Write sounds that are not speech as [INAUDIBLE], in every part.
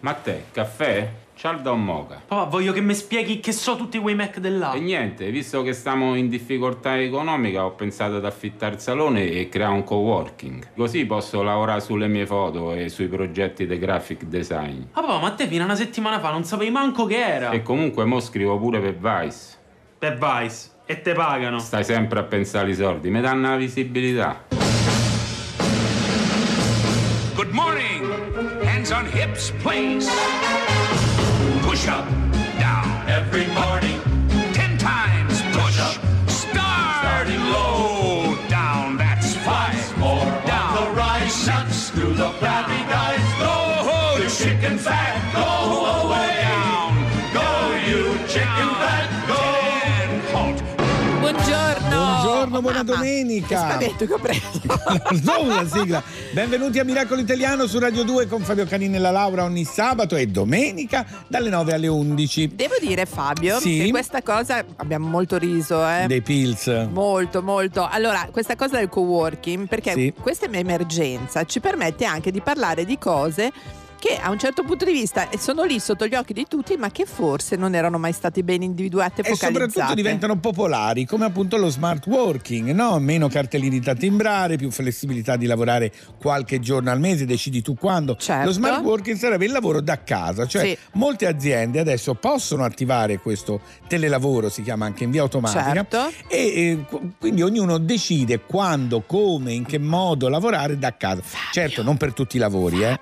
Ma te, caffè? Cialda o moca? Papà, voglio che mi spieghi che so tutti quei Mac dell'app. E niente, visto che stiamo in difficoltà economica, ho pensato ad affittare il salone e creare un coworking. Così posso lavorare sulle mie foto e sui progetti di graphic design. Ah, papà, ma te fino a una settimana fa non sapevi manco che era. E comunque mo scrivo pure per Vice. Per Vice. E te pagano. Stai sempre a pensare ai soldi, mi danno la visibilità. Hands on hips, please. Push up, down. Every morning. Buona Mamma, domenica. Che che ho preso. [LAUGHS] non la sigla. Benvenuti a Miracolo Italiano su Radio 2 con Fabio Canini e la Laura ogni sabato e domenica dalle 9 alle 11. Devo dire, Fabio, Sì? che questa cosa abbiamo molto riso, eh. Dei Pills. Molto, molto. Allora, questa cosa del co-working, perché Sì. questa emergenza ci permette anche di parlare di cose che a un certo punto di vista sono lì sotto gli occhi di tutti, ma che forse non erano mai state ben individuate e E soprattutto diventano popolari, come appunto lo smart working, no? Meno cartellini da timbrare, più flessibilità di lavorare qualche giorno al mese, decidi tu quando. Certo. Lo smart working sarebbe il lavoro da casa, cioè Sì. molte aziende adesso possono attivare questo telelavoro, si chiama anche in via automatica. Certo. E eh, qu- quindi ognuno decide quando, come, in che modo lavorare da casa. certo, non per tutti i lavori, eh.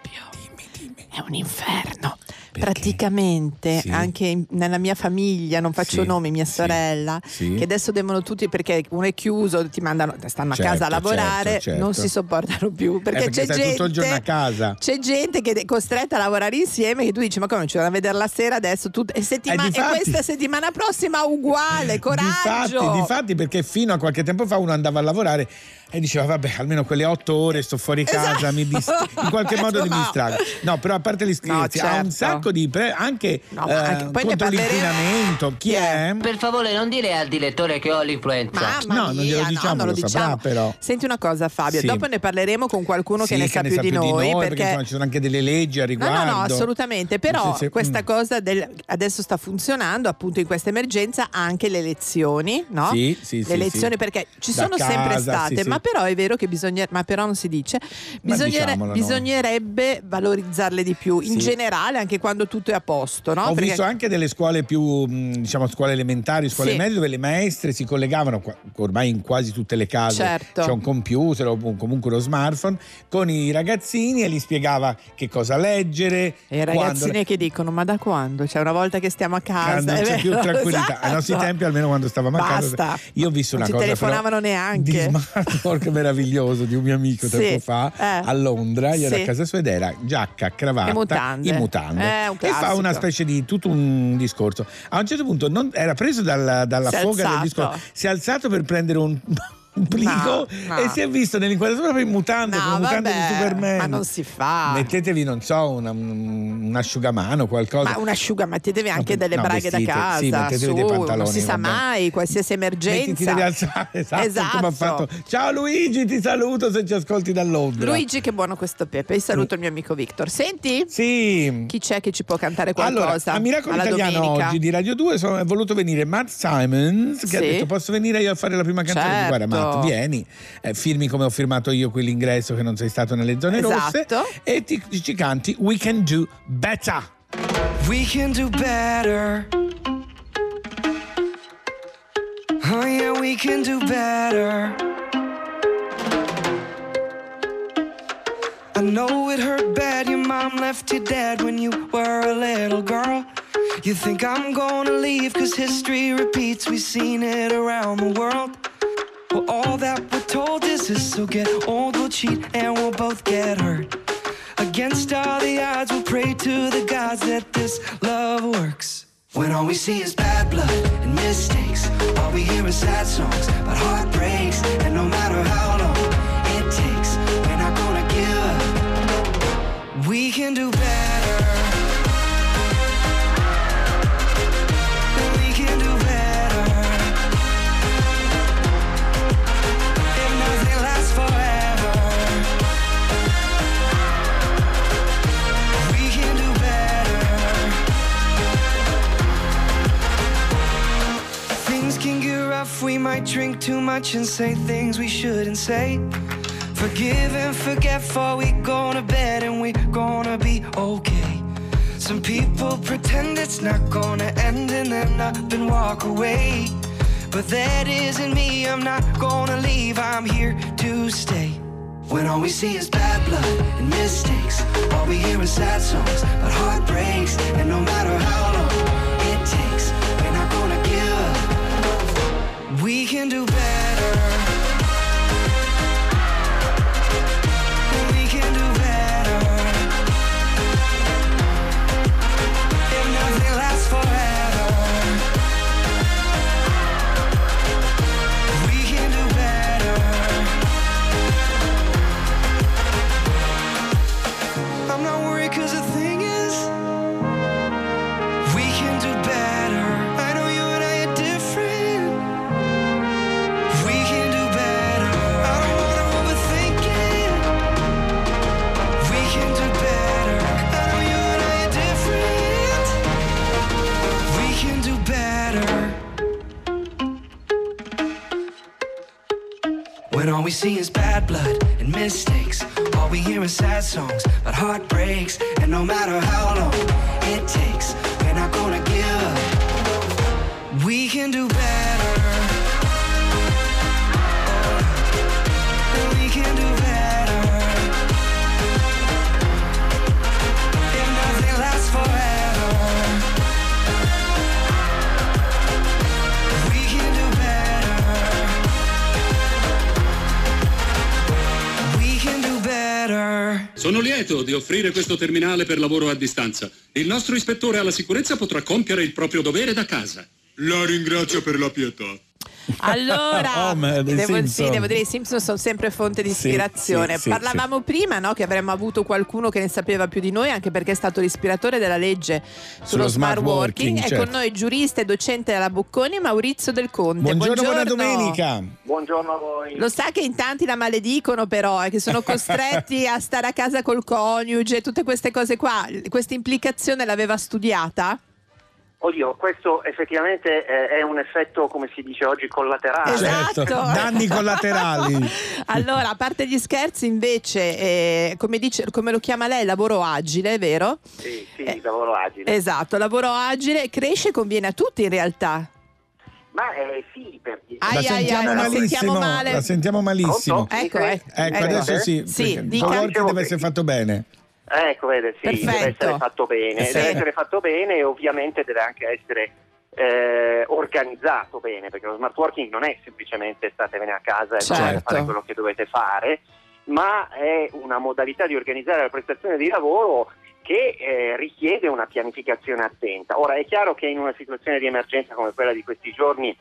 È un inferno. Perché? Praticamente Sì. anche in- nella mia famiglia, non faccio Sì, nomi, mia sorella, sì. che adesso devono tutti perché uno è chiuso, ti mandano, stanno a Certo, casa a lavorare, certo, certo. non si sopportano più perché, Eh, perché c'è stai gente tutto il giorno a casa. C'è gente che è costretta a lavorare insieme che tu dici "Ma come non ci vanno a vedere la sera adesso tut- e, settima- Eh, e difatti- questa settimana prossima uguale, [LAUGHS] coraggio". Difatti, difatti, perché fino a qualche tempo fa uno andava a lavorare e diceva vabbè almeno quelle otto ore sto fuori casa Esatto. mi dis- in qualche [LAUGHS] modo mi No. distraggo no però a parte gli scherzi No, ha un certo. sacco di pre- anche, No, ma anche- eh, poi ne contro parleremo. l'inquinamento chi Chi è? Per favore, non dire al direttore che ho l'influenza. Mamma No, non glielo mia, diciamo, non lo saprà, diciamo. però. Senti una cosa Fabio, Sì. dopo ne parleremo con qualcuno Sì, che ne sa più di noi, perché, insomma, ci sono anche delle leggi a No, riguardo no, no, assolutamente. Però sì, questa mm. cosa del, adesso sta funzionando appunto in questa emergenza anche le elezioni, no? Sì, sì, le sì, elezioni perché ci sono sempre state, sì. Ma però è vero che bisogna, ma però non si dice, bisognere- diciamolo, no. bisognerebbe valorizzarle di più, in Sì. generale anche quando tutto è a posto, no? Ho Perché- visto anche delle scuole più, mh, diciamo, scuole elementari, scuole Sì. medie, dove le maestre si collegavano, qua- ormai in quasi tutte le case Certo. c'è un computer o un- comunque uno smartphone, con i ragazzini e gli spiegava che cosa leggere. E i ragazzini che dicono: Ma da quando? Cioè, una volta che stiamo a casa, quando è c'è vero, più tranquillità. Ai nostri esatto. tempi, almeno quando stavamo a casa, Basta. io ho visto Non una ci cosa telefonavano però, neanche. di smart work meraviglioso di un mio amico Sì, tempo fa eh. a Londra. Io ero Sì. a casa sua ed era giacca, cravatta E mutande. in mutande. Eh, un e fa una specie di tutto un discorso. A un certo punto non- era preso dalla, dalla foga del alzato. discorso, si è alzato per prendere un. Un plico no. e si è visto nell'inquadratura proprio in mutande, No, mutande vabbè, di Superman. ma non si fa. Mettetevi, non so, una- un, asciugamano, qualcosa. Ma un asciuga, mettetevi anche No, delle no, braghe vestite, da casa. sì, mettetevi dei su, pantaloni, non si sa vabbè. mai, qualsiasi emergenza. devi alzare, [LAUGHS] esatto, Esatto. fatto. Ciao Luigi, ti saluto se ci ascolti da Londra. Luigi, che buono questo pepe. Io saluto il mio amico Victor. Senti? Sì. Chi c'è che ci può cantare qualcosa? Allora, a Miracolo Italiano domenica? oggi di Radio 2 sono- è voluto venire Matt Simons che Sì. ha detto posso venire io a fare la prima canzone Certo. guarda Matt vieni eh, firmi come ho firmato io qui l'ingresso che non sei stato nelle zone rosse Esatto. e ti, ci canti We Can Do Better We can do better. Oh, yeah, we can do better. I know it hurt bad. Your mom left you dead when you were a little girl. You think I'm gonna leave cause history repeats. We've seen it around the world. Well, all that we're told is this. So get old, we'll cheat, and we'll both get hurt. Against all the odds, we'll pray to the gods that this love works. When all we see is bad blood and mistakes, all we hear is sad songs about heartbreaks. And no matter how long it takes, we're not gonna give up. We can do better. Drink too much and say things we shouldn't say. Forgive and forget for we go to bed and we gonna be okay. Some people pretend it's not gonna end and then up and walk away. But that isn't me, I'm not gonna leave, I'm here to stay. When all we see is bad blood and mistakes, all we hear is sad songs about heartbreaks, and no matter how long We can do better. When all we see is bad blood and mistakes, all we hear is sad songs about heartbreaks, and no matter how long it takes, we're not gonna give up. We can do better. Sono lieto di offrire questo terminale per lavoro a distanza. Il nostro ispettore alla sicurezza potrà compiere il proprio dovere da casa. La ringrazio per la pietà. Allora, [LAUGHS] Homer dei devo, sì, devo dire, i Simpson sono sempre fonte di ispirazione. sì, sì, Parlavamo prima no, che avremmo avuto qualcuno che ne sapeva più di noi, anche perché è stato l'ispiratore della legge sullo, Sullo smart working, È certo. con noi giurista e docente della Bocconi Maurizio Del Conte. Buongiorno, buona domenica. Buongiorno a voi. Lo sa che in tanti la maledicono però, eh, che sono costretti [LAUGHS] a stare a casa col coniuge, tutte queste cose qua. Questa implicazione l'aveva studiata? Oddio, questo effettivamente eh, è un effetto, come si dice oggi, collaterale. Esatto. Certo, danni [LAUGHS] collaterali. allora, a parte gli scherzi, invece, eh, come, dice, come lo chiama lei, lavoro agile, vero? Sì, sì, Eh, lavoro agile. Esatto, lavoro agile cresce e conviene a tutti in realtà. Ma eh, sì, per dire. Ai, La sentiamo ai, la malissimo. sentiamo male. La sentiamo malissimo. Ecco, ecco. Ecco, adesso sì. Sì, perché dica. Dicevo deve essere fatto bene. Ecco, vede, sì, Perfetto. deve essere fatto bene. Sì. Deve essere fatto bene e ovviamente deve anche essere eh, organizzato bene, perché lo smart working non è semplicemente statevene a casa e Certo. fare quello che dovete fare, ma è una modalità di organizzare la prestazione di lavoro che eh, richiede una pianificazione attenta. Ora è chiaro che in una situazione di emergenza come quella di questi giorni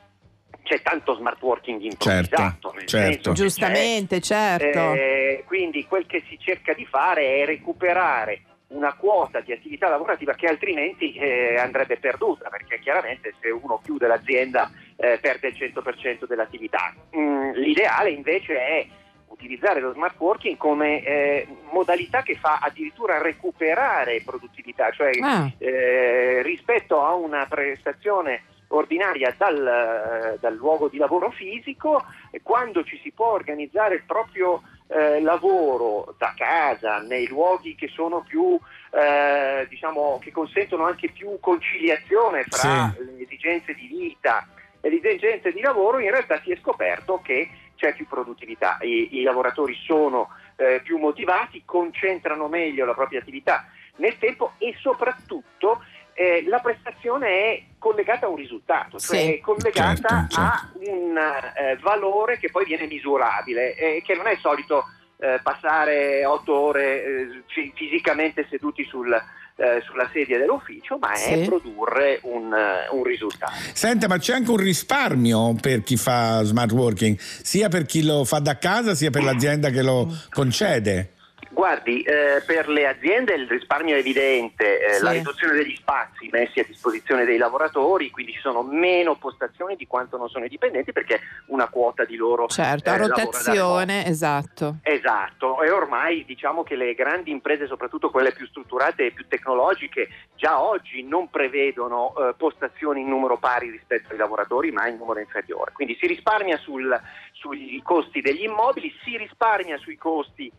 c'è tanto smart working improvvisato, nel certo. c'è- Giustamente, certo. eh, quindi quel che si cerca di fare è recuperare una quota di attività lavorativa che altrimenti eh, andrebbe perduta, perché chiaramente se uno chiude l'azienda eh, perde il 100% dell'attività. Mm, l'ideale invece è utilizzare lo smart working come eh, modalità che fa addirittura recuperare produttività, cioè Ah. eh, rispetto a una prestazione ordinaria dal, eh, dal luogo di lavoro fisico, e quando ci si può organizzare il proprio eh, lavoro da casa, nei luoghi che sono più, eh, diciamo, che consentono anche più conciliazione fra Sì. le esigenze di vita e le esigenze di lavoro, in realtà si è scoperto che c'è più produttività, i, i lavoratori sono eh, più motivati, concentrano meglio la propria attività nel tempo e soprattutto eh, la prestazione è collegata a un risultato, cioè Sì. è collegata Certo, a un eh, valore che poi viene misurabile e che non è solito eh, passare otto ore eh, fi- fisicamente seduti sul, eh, sulla sedia dell'ufficio, ma è Sì. produrre un, eh, un risultato. Senta, ma c'è anche un risparmio per chi fa smart working, sia per chi lo fa da casa sia per l'azienda che lo concede. Guardi, eh, per le aziende il risparmio è evidente, eh, Sì. la riduzione degli spazi messi a disposizione dei lavoratori, quindi ci sono meno postazioni di quanto non sono i dipendenti perché una quota di loro Certo, eh, rotazione, esatto. Esatto, e ormai diciamo che le grandi imprese, soprattutto quelle più strutturate e più tecnologiche, già oggi non prevedono eh, postazioni in numero pari rispetto ai lavoratori, ma in numero inferiore. Quindi si risparmia sul- sui costi degli immobili, si risparmia sui costi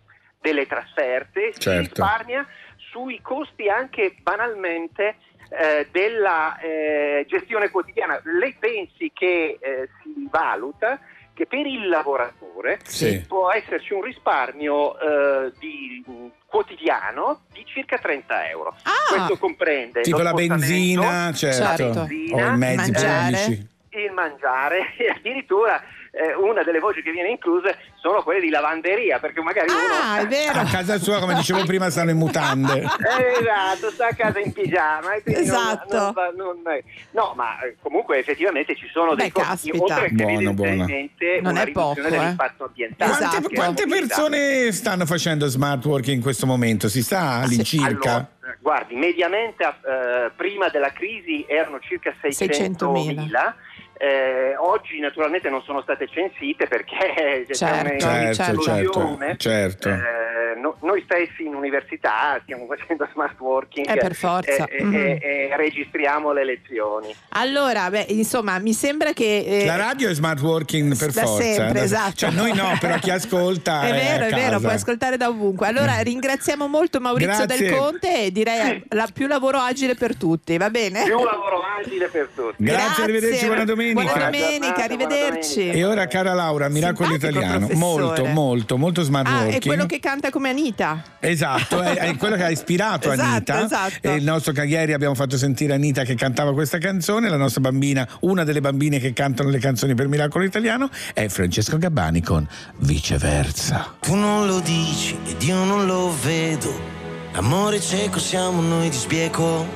delle trasferte, si Certo. risparmia sui costi anche banalmente eh, della eh, gestione quotidiana. Lei pensi che eh, si valuta che per il lavoratore Sì. può esserci un risparmio eh, di- quotidiano di circa 30 euro. Ah, Questo comprende Tipo lo la benzina, certo. Certo. O i mezzi Mangiare. pubblici. il mangiare [LAUGHS] e addirittura eh, una delle voci che viene incluse sono quelle di lavanderia, perché magari Ah, uno è vero. A casa sua, come dicevo [LAUGHS] prima, stanno in mutande. Eh, esatto, sta a casa in pigiama. e quindi non- Esatto. non va- non- no, ma eh, comunque effettivamente ci sono dei Beh, costi, caspita. oltre che Buono, evidentemente Non una è riduzione poco, eh. dell'impatto ambientale. Quante, Esatto. quante persone stanno facendo smart working in questo momento? Si sa all'incirca? Allora, guardi, mediamente eh, prima della crisi erano circa 600.000. Eh, oggi naturalmente non sono state censite perché [LAUGHS] c'è Certo, una certo, esplosione. certo. Eh, no- noi stessi in università stiamo [LAUGHS] facendo smart working Eh, per forza. e, e- Mhm. e- e registriamo le lezioni. Allora, beh, insomma, mi sembra che... eh, La radio è smart working per Da forza. sempre, eh. esatto. Cioè, noi no, però chi ascolta [LAUGHS] È è, vero, è vero, puoi ascoltare da ovunque. Allora ringraziamo molto Maurizio Grazie. Del Conte e direi la più lavoro agile per tutti, va bene? Più lavoro agile per tutti. Grazie, arrivederci, buona domenica. Buona Buona domenica, arrivederci. buona E ora, cara Laura, miracolo Simpatico italiano. professore. Molto, molto, molto smart Ah, working. è quello che canta come Anita. Esatto, è, è quello che ha ispirato [LAUGHS] Esatto, Anita. esatto. E il nostro che ieri abbiamo fatto sentire Anita che cantava questa canzone. La nostra bambina, una delle bambine che cantano le canzoni per Miracolo Italiano, è Francesco Gabbani con Viceversa. Tu non lo dici ed io non lo vedo. L'amore cieco siamo noi di sbieco.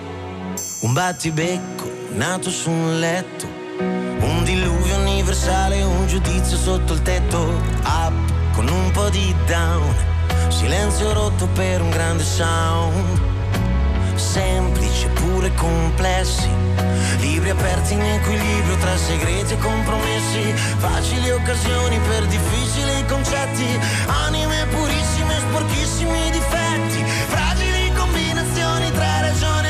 Un battibecco nato su un letto. Un diluvio universale, un giudizio sotto il tetto. Up con un po' di down. Silenzio rotto per un grande sound. Semplici eppure complessi. Libri aperti in equilibrio tra segreti e compromessi. Facili occasioni per difficili concetti. Anime purissime, sporchissimi difetti. Fragili combinazioni tra ragione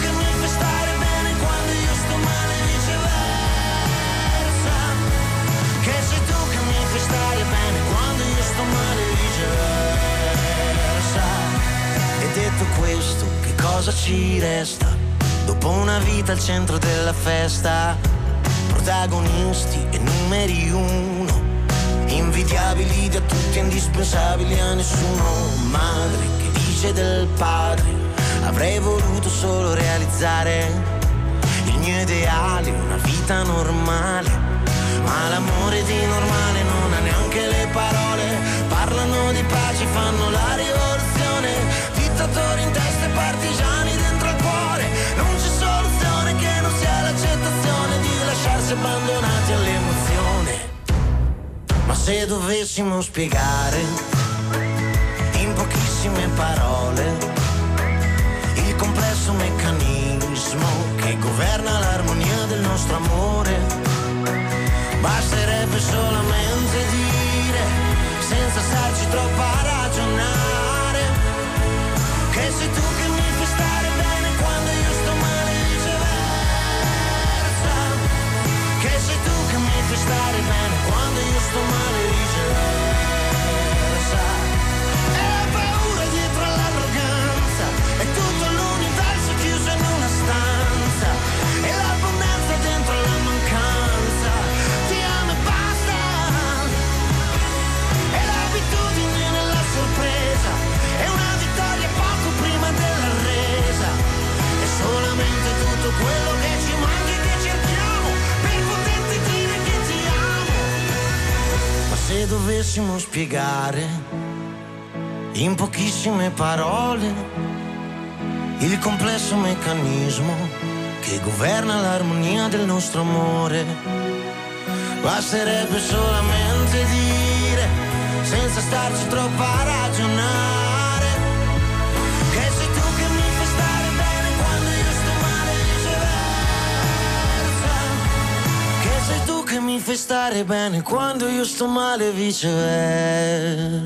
Detto questo, che cosa ci resta? Dopo una vita al centro della festa, protagonisti e numeri uno, invidiabili da tutti, indispensabili a nessuno. Madre che dice del padre, avrei voluto solo realizzare il mio ideale, una vita normale. Ma l'amore di normale non ha neanche le parole, parlano di pace, fanno la rivoluzione, dittatori in testa e partigiani dentro al cuore, non c'è soluzione che non sia l'accettazione di lasciarsi abbandonati all'emozione. Ma se dovessimo spiegare in pochissime parole il complesso meccanismo che governa l'armonia del nostro amore, basterebbe solamente dire, senza starci troppo a ragionare, stare bene quando io sto male quello che ci manchi che cerchiamo per poterti dire che ti amo. Ma se dovessimo spiegare in pochissime parole il complesso meccanismo che governa l'armonia del nostro amore, basterebbe solamente dire senza starci troppo a ragionare che mi fai stare bene quando io sto male viceversa.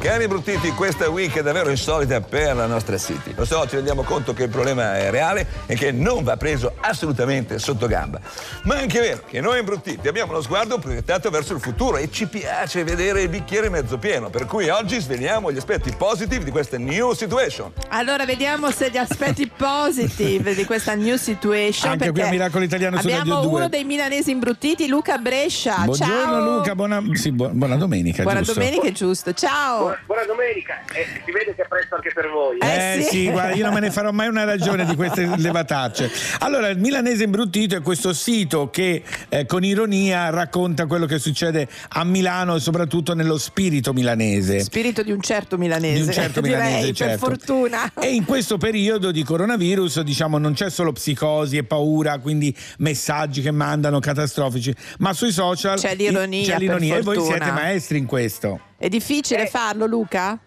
Cari bruttiti, questa week è davvero insolita per la nostra City. Lo so, ci rendiamo conto che il problema è reale e che non va preso assolutamente sotto gamba. Ma è anche vero che noi imbruttiti abbiamo lo sguardo proiettato verso il futuro e ci piace vedere il bicchiere mezzo pieno. Per cui oggi sveliamo gli aspetti positivi di questa new situation. Allora vediamo se gli aspetti positive di questa new situation. Anche qui a Miracolo Italiano su abbiamo Radio 2. uno dei milanesi imbruttiti, Luca Brescia. Buongiorno Ciao. Luca, buona, sì, bu- buona domenica. Buona giusto? domenica, è giusto. Ciao. Buona, buona domenica, eh, si vede che è presto anche per voi. Eh, sì. guarda, io non me ne farò mai una ragione di queste [LAUGHS] levatacce. Allora, il milanese imbruttito è questo sito che eh, con ironia racconta quello che succede a Milano e soprattutto nello spirito milanese. Spirito di un certo milanese. Di un certo [LAUGHS] direi, milanese, certo. per fortuna. E in questo periodo di coronavirus, diciamo, non c'è solo psicosi e paura, quindi messaggi che mandano catastrofici, ma sui social C'è l'ironia, c'è l'ironia per e voi siete maestri in questo. È difficile farlo, Luca?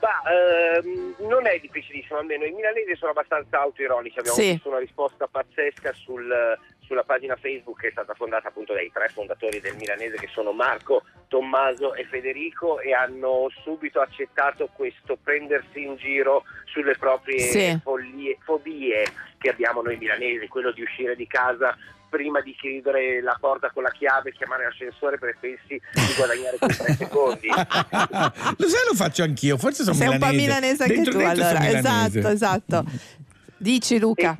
Ma ehm, non è difficilissimo, almeno i milanesi sono abbastanza autoironici. Abbiamo Sì. visto una risposta pazzesca sul- sulla pagina Facebook che è stata fondata appunto dai tre fondatori del milanese che sono Marco, Tommaso e Federico e hanno subito accettato questo prendersi in giro sulle proprie Sì. follie- fobie che abbiamo noi milanesi, quello di uscire di casa prima di chiudere la porta con la chiave, chiamare l'ascensore perché pensi di guadagnare quei tre secondi. [LAUGHS] Lo sai, lo faccio anch'io, forse sono Sei un po' milanese. milanese anche Dentro, tu, dentro allora. milanese. Esatto, esatto. Dici, Luca.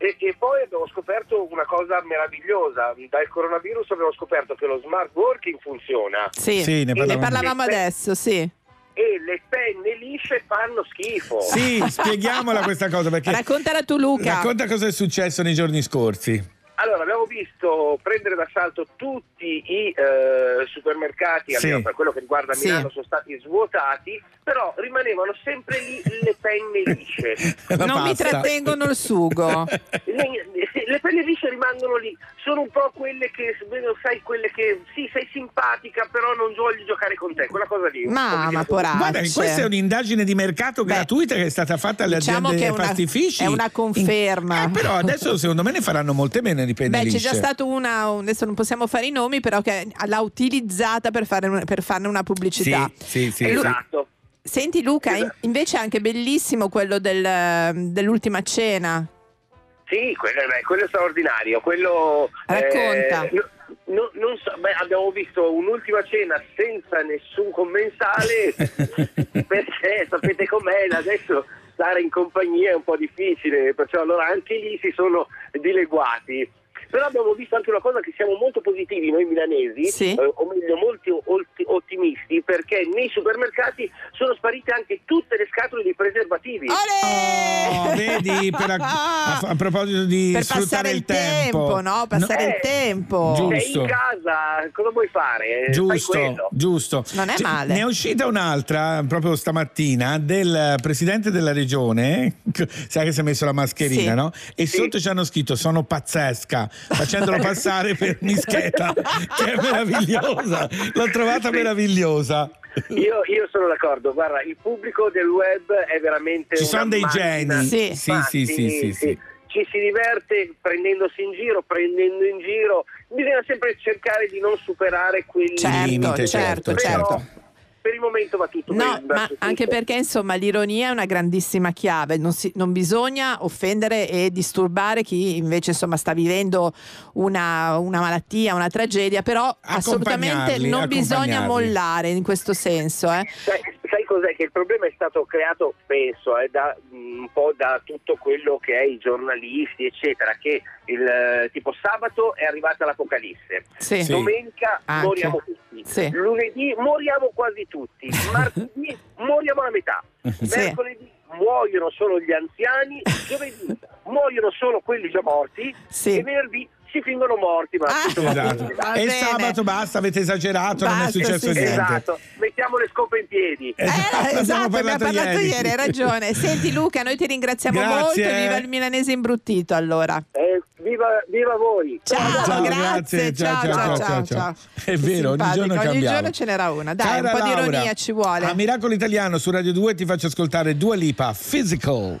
E, e poi abbiamo scoperto una cosa meravigliosa, dal coronavirus abbiamo scoperto che lo smart working funziona Sì, Sì, ne ne parlavamo. parlavamo adesso, sì. e le penne lisce fanno schifo. Sì, spieghiamola questa cosa perché Raccontala tu, Luca. racconta cosa è successo nei giorni scorsi. Allora, abbiamo visto prendere d'assalto tutti i eh, supermercati, Sì. almeno per quello che riguarda Sì. Milano, sono stati svuotati, però rimanevano sempre lì le penne lisce. [LAUGHS] Non mi pasta. trattengono il sugo. [LAUGHS] Le, le penne lisce rimangono lì, sono un po' quelle che, sai, quelle che sì, sei simpatica, però non voglio giocare con te, quella cosa lì. Mamma, Guarda, che poracce. questa è un'indagine di mercato Beh, gratuita che è stata fatta alle diciamo aziende che è una- pastifici. è una conferma. Eh, però adesso secondo me ne faranno molte meno di penne Beh, c'è già stato una, un- adesso non possiamo fare i nomi, però che l'ha utilizzata per, fare per farne una pubblicità. Sì, sì, sì, Lu- sì. Esatto. Senti Luca, in- invece è anche bellissimo quello del- dell'ultima cena. Sì, quello, beh, quello è straordinario. Quello, Racconta. eh, no- no- non so, beh, abbiamo visto un'ultima cena senza nessun commensale [LAUGHS] perché sapete com'è, adesso stare in compagnia è un po' difficile, perciò allora anche lì si sono dileguati. Però abbiamo visto anche una cosa che siamo molto positivi noi milanesi, Sì. eh, o meglio molto olti- ottimisti, perché nei supermercati sono sparite anche tutte le scatole di preservativi. Oh, vedi, per a, a- a proposito di Per sfruttare il il tempo, no? Passare No. il tempo. Giù. Sei Giusto. in casa, cosa vuoi fare? Giusto, giusto. Non è Cioè, male. Ne è uscita un'altra proprio stamattina del presidente della regione, [LAUGHS] sai che si è messo la mascherina, Sì. no? E Sì. sotto ci hanno scritto sono pazzesca, facendolo passare per mischeta, che è meravigliosa. L'ho trovata meravigliosa. Io, io sono d'accordo, guarda, il pubblico del web è veramente Ci sono dei geni. Sì. sì, sì, sì, sì, sì. Ci si diverte prendendosi in giro, prendendo in giro. Bisogna sempre cercare di non superare quelli Certo, Limite, certo, certo, Però certo. Per il momento va tutto No, bene. ma tutto anche perché insomma l'ironia è una grandissima chiave, non, si- non bisogna offendere e disturbare chi invece insomma sta vivendo una, una malattia, una tragedia, però assolutamente non bisogna mollare in questo senso. eh. Sai, sai cos'è? Che il problema è stato creato, penso, eh, da, un po' da tutto quello che è i giornalisti, eccetera, che il eh, tipo sabato è arrivata l'apocalisse. Sì. domenica Anche. moriamo tutti, Sì. lunedì moriamo quasi tutti, [LAUGHS] martedì moriamo la metà, Sì. mercoledì muoiono solo gli anziani, giovedì [LAUGHS] muoiono solo quelli già morti Sì. e venerdì si fingono morti. Ma va Esatto. Va E il bene. sabato basta, avete esagerato, non è Basta, successo sì, niente. Esatto, mettiamo le scope in piedi. Eh, Abbiamo esatto, abbiamo parlato parlato ieri. ieri, hai ragione. Senti Luca, noi ti ringraziamo Grazie. molto, viva il milanese imbruttito allora. Eh, viva, viva voi! Ciao, Ciao, grazie, grazie, ciao, ciao, ciao, ciao. È vero, ogni giorno ogni cambiamo. giorno ce n'era una. Dai, Cara un po' di Laura, ironia ci vuole. A Miracolo Italiano su Radio 2 ti faccio ascoltare Dua Lipa, Physical.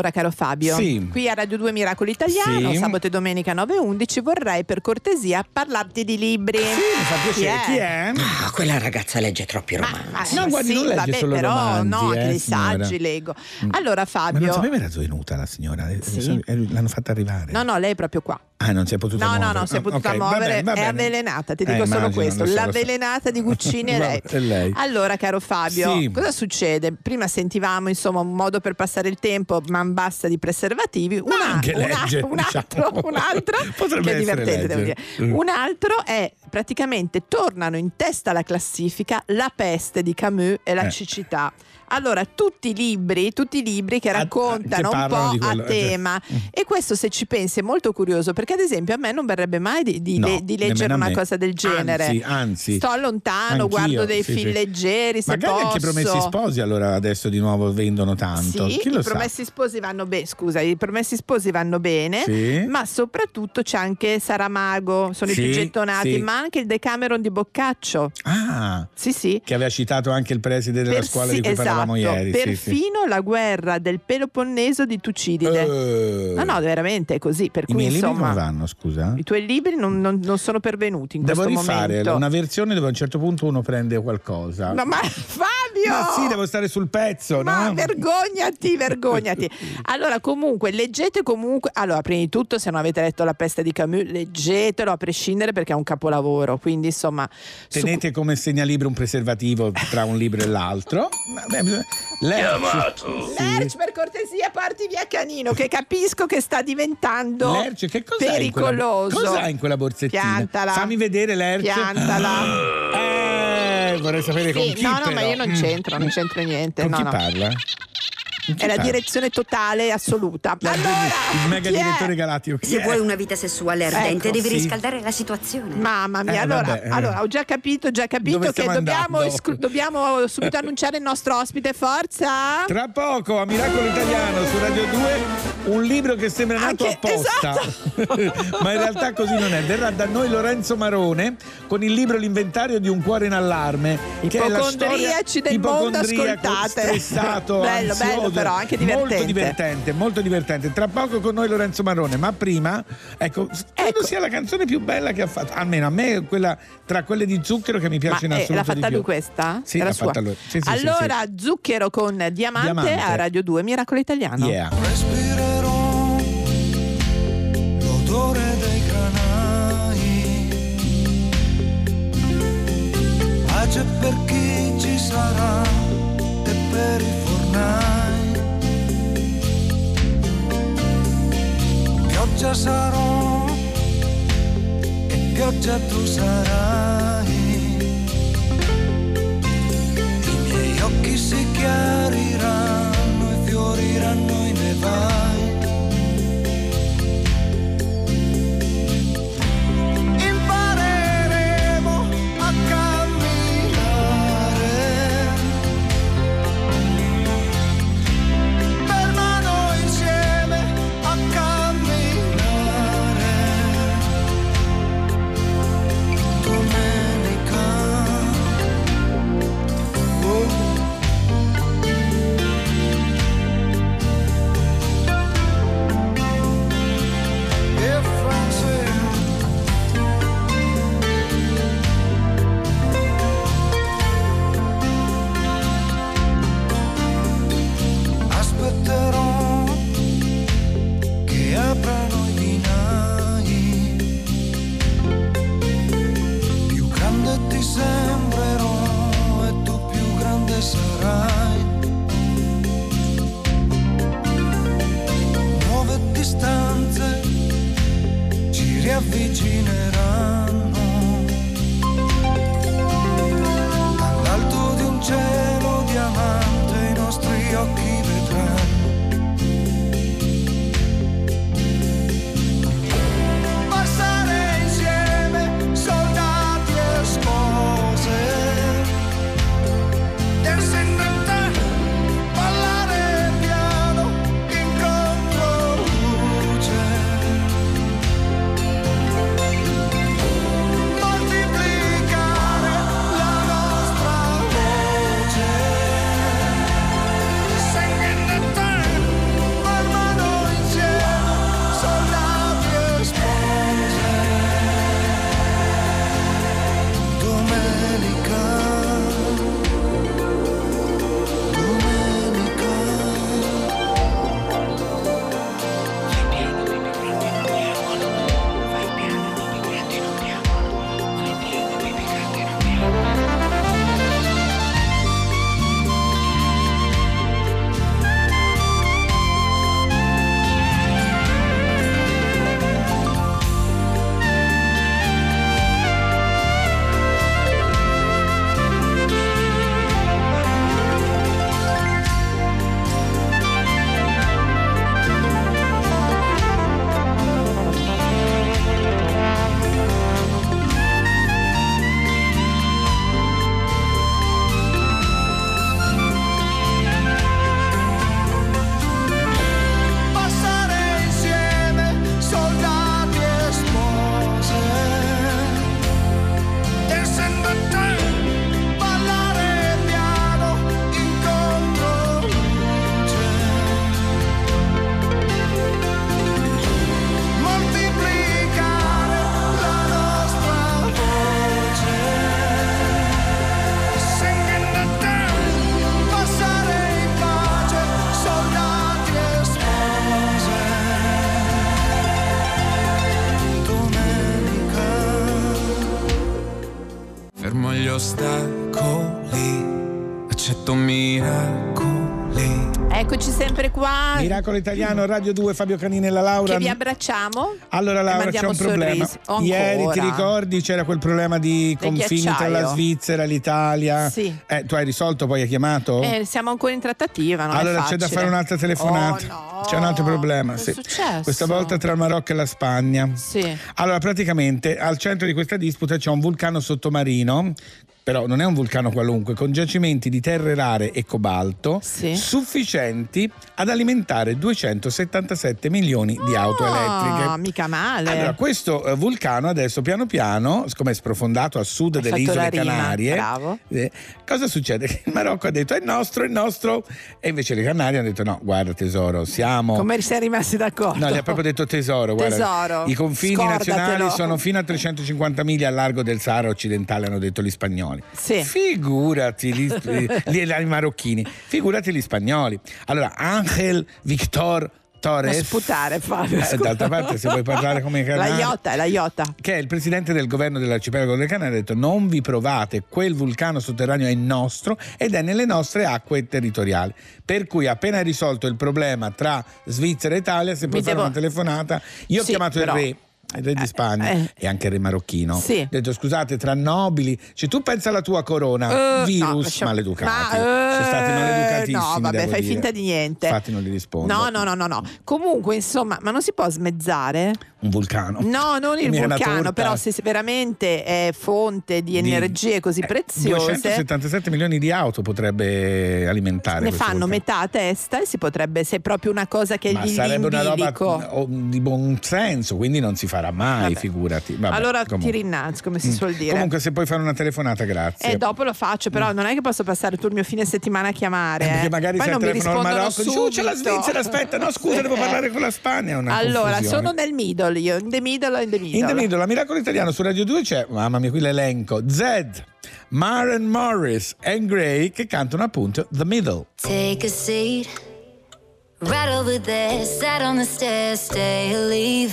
Allora, caro Fabio, Sì. qui a Radio 2 Miracolo Italiano, Sì. sabato e domenica 9 e 11, vorrei per cortesia parlarti di libri. Sì, mi fa piacere. Chi è? Ah, quella ragazza legge troppi romanzi. No, guardi, sì, non legge vabbè, solo però romanzi, no, anche eh, dei signora. saggi leggo. Mm. Allora, Ma non Fabio. sapeva era svenuta la signora? Sì. L'hanno fatta arrivare. No, no, lei è proprio qua. Ah, non si è potuta No, muovere. no, no, si è Ah, potuta ok, va muovere, bene, va è bene. avvelenata, ti Eh, dico solo immagino, questo. lo so, lo so. L'avvelenata di Guccini è [LAUGHS] lei. È lei. Allora, caro Fabio, Sì. cosa succede? Prima sentivamo, insomma, un modo per passare il tempo, man basta di preservativi. Una- anche una- legge, un altro, diciamo. un altro Potrebbe che è divertente, devo dire. Mm. Un altro è praticamente tornano in testa alla classifica La peste di Camus e la Eh. cecità. Allora, tutti i libri, tutti i libri che raccontano che un po' quello, a eh, tema. E questo, se ci pensi, è molto curioso, perché ad esempio a me non verrebbe mai di, di- No, de- di leggere a una cosa del genere. Anzi, anzi. Sto lontano, guardo dei sì, film sì. leggeri, se Magari posso. anche i promessi sposi allora adesso di nuovo vendono tanto. Sì, i promessi sposi vanno bene, scusa, i promessi sposi vanno bene, Sì. ma soprattutto c'è anche Saramago, sono i più gettonati, ma anche il Decameron di Boccaccio. Ah, Sì, sì. che aveva citato anche il preside della Persi- scuola di cui parlavamo esatto, ieri. sì, sì. Perfino la guerra del Peloponneso di Tucidide. Eh. No, no, veramente è così. Per I cui, miei libri insomma, come vanno, scusa? i tuoi libri non, non- non sono pervenuti in Devo questo rifare momento. una versione dove a un certo punto uno prende qualcosa. No, ma Fabio! Ma sì, devo stare sul pezzo, Ma no? vergognati, [LAUGHS] vergognati. Allora, comunque, leggete comunque. Allora, prima di tutto, se non avete letto La peste di Camus, leggetelo a prescindere perché è un capolavoro. Quindi, insomma, su- Tenete come segnalibro un preservativo tra un libro e l'altro. Vabbè, Lerch. Lerch, per cortesia, porti via Canino, che capisco che sta diventando Lerch, che cos'ha in quella- pericoloso. cos'ha in quella borsettina? Piantala. Fammi vedere Lerch. Piantala. Eh, vorrei sapere con Sì, chi no, no, però. ma io non Mm. c'entro, non c'entro niente. Con no, chi no. parla? È la direzione totale e assoluta. il mega direttore galattico. Se è? vuoi una vita sessuale ardente, Ecco, devi sì. riscaldare la situazione. Mamma mia, Eh, allora, vabbè, eh. allora, ho già capito, ho già capito Dove che dobbiamo, esclu- dobbiamo subito annunciare il nostro ospite, forza! Tra poco a Miracolo Italiano su Radio 2 un libro che sembra nato Anche- apposta, [LAUGHS] ma in realtà così non è. Verrà da noi Lorenzo Marone con il libro L'inventario di un cuore in allarme. che è la storia Ipocondriaci del mondo, ascoltate. stressato, [LAUGHS] Bello, ansioso, bello però, anche Molto divertente. divertente, molto divertente. Tra poco con noi Lorenzo Marone, ma prima, ecco, credo sia la canzone più bella che ha fatto. Almeno a me quella tra quelle di Zucchero che mi piace in Ma eh, assoluto l'ha di fatta più. lui questa? Sì, Era l'ha sua. fatta lui. Sì, sì, sì, allora, Zucchero con Diamante, Diamante. a Radio 2, Miracolo Italiano. Yeah. Respirerò l'odore dei granai. Pace per chi ci sarà e per i fornai. Pioggia sarò e pioggia tu sarai. I miei occhi si chiariranno e fioriranno i nevai. 只能 Miracolo Italiano, Radio 2, Fabio Canini e la Laura. Che vi abbracciamo. Allora Laura c'è un problema. Ieri ti ricordi c'era quel problema di confini tra la. Svizzera e l'Italia? Sì. Eh, tu hai risolto, poi hai chiamato? Eh, siamo ancora in trattativa. Allora c'è da fare un'altra telefonata. Oh, no. C'è un altro problema. Cosa sì. è successo? Questa volta tra il Marocco e la Spagna. Sì. Allora, praticamente al centro di questa disputa c'è un vulcano sottomarino. Però non è un vulcano qualunque, con giacimenti di terre rare e cobalto sufficienti ad alimentare 277 milioni di auto elettriche. Ah, mica male. Allora, questo eh, vulcano adesso piano piano, siccome è sprofondato a sud Hai delle isole rima, Canarie, bravo. eh, cosa succede? [LAUGHS] Il Marocco ha detto è nostro, è nostro, e invece le Canarie hanno detto no, guarda tesoro, siamo... Come siamo rimasti d'accordo? No, gli ha proprio detto tesoro, guarda. Tesoro, I confini scordatelo. nazionali sono fino a 350 miglia a largo del Sahara occidentale, hanno detto gli spagnoli. Sì. Figurati gli, [LAUGHS] gli- i marocchini, figurati gli spagnoli. Allora, Angel Victor Torres. Non sputare, Fabio, Eh, d'altra parte, se vuoi parlare come [LAUGHS] i La. Iota, la Iota. Che è il presidente del governo dell'arcipelago delle Canarie, ha detto: Non vi provate, quel vulcano sotterraneo è nostro ed è nelle nostre acque territoriali. Per cui, appena risolto il problema tra Svizzera e Italia, se puoi Mi fare devo- una telefonata, io ho Sì, chiamato però- il re. Il re di Spagna eh. e anche il re marocchino. Sì. Ho detto scusate, tra nobili, cioè tu pensa alla tua corona, Eh, virus no, maleducati. Ma, Sono stati eh, maleducatissimi. No, vabbè, fai dire. finta di niente. Infatti non li rispondo. No, no, no, no, no. Comunque, insomma, ma non si può smezzare? Un vulcano. No, non il vulcano, però se veramente è fonte di Di- energie così preziose, 277 milioni di auto potrebbe alimentare. ne fanno vulcano. metà a testa e si potrebbe, se è proprio una cosa che Ma gli sarebbe una roba oh, di buon senso, quindi non si farà mai, Vabbè. figurati. Vabbè, allora comunque. ti rinnalzi, come si Mm. suol dire. Comunque, se puoi fare una telefonata, grazie. E dopo lo faccio, però non è che posso passare tutto il mio fine settimana a chiamare. Eh, eh. perché magari Poi sei al non mi telefono al Marocco dici, oh, c'è la subito." Svizzera, aspetta, no scusa, devo Eh. parlare con la Spagna. Allora, confusione. sono nel middle io, in the middle, in the middle. In the middle, a Miracolo Italiano su Radio 2 c'è, mamma mia, qui l'elenco, Zed, Maren Morris e Gray che cantano appunto The Middle. Take a seat right over there. Sat on the stairs, stay or leave.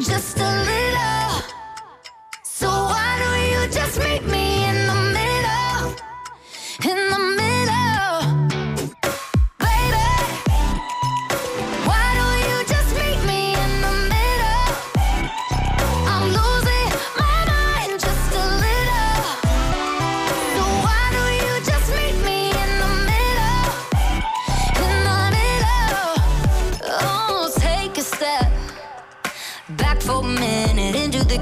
just a little. So why don't you just meet me in the middle? In the middle.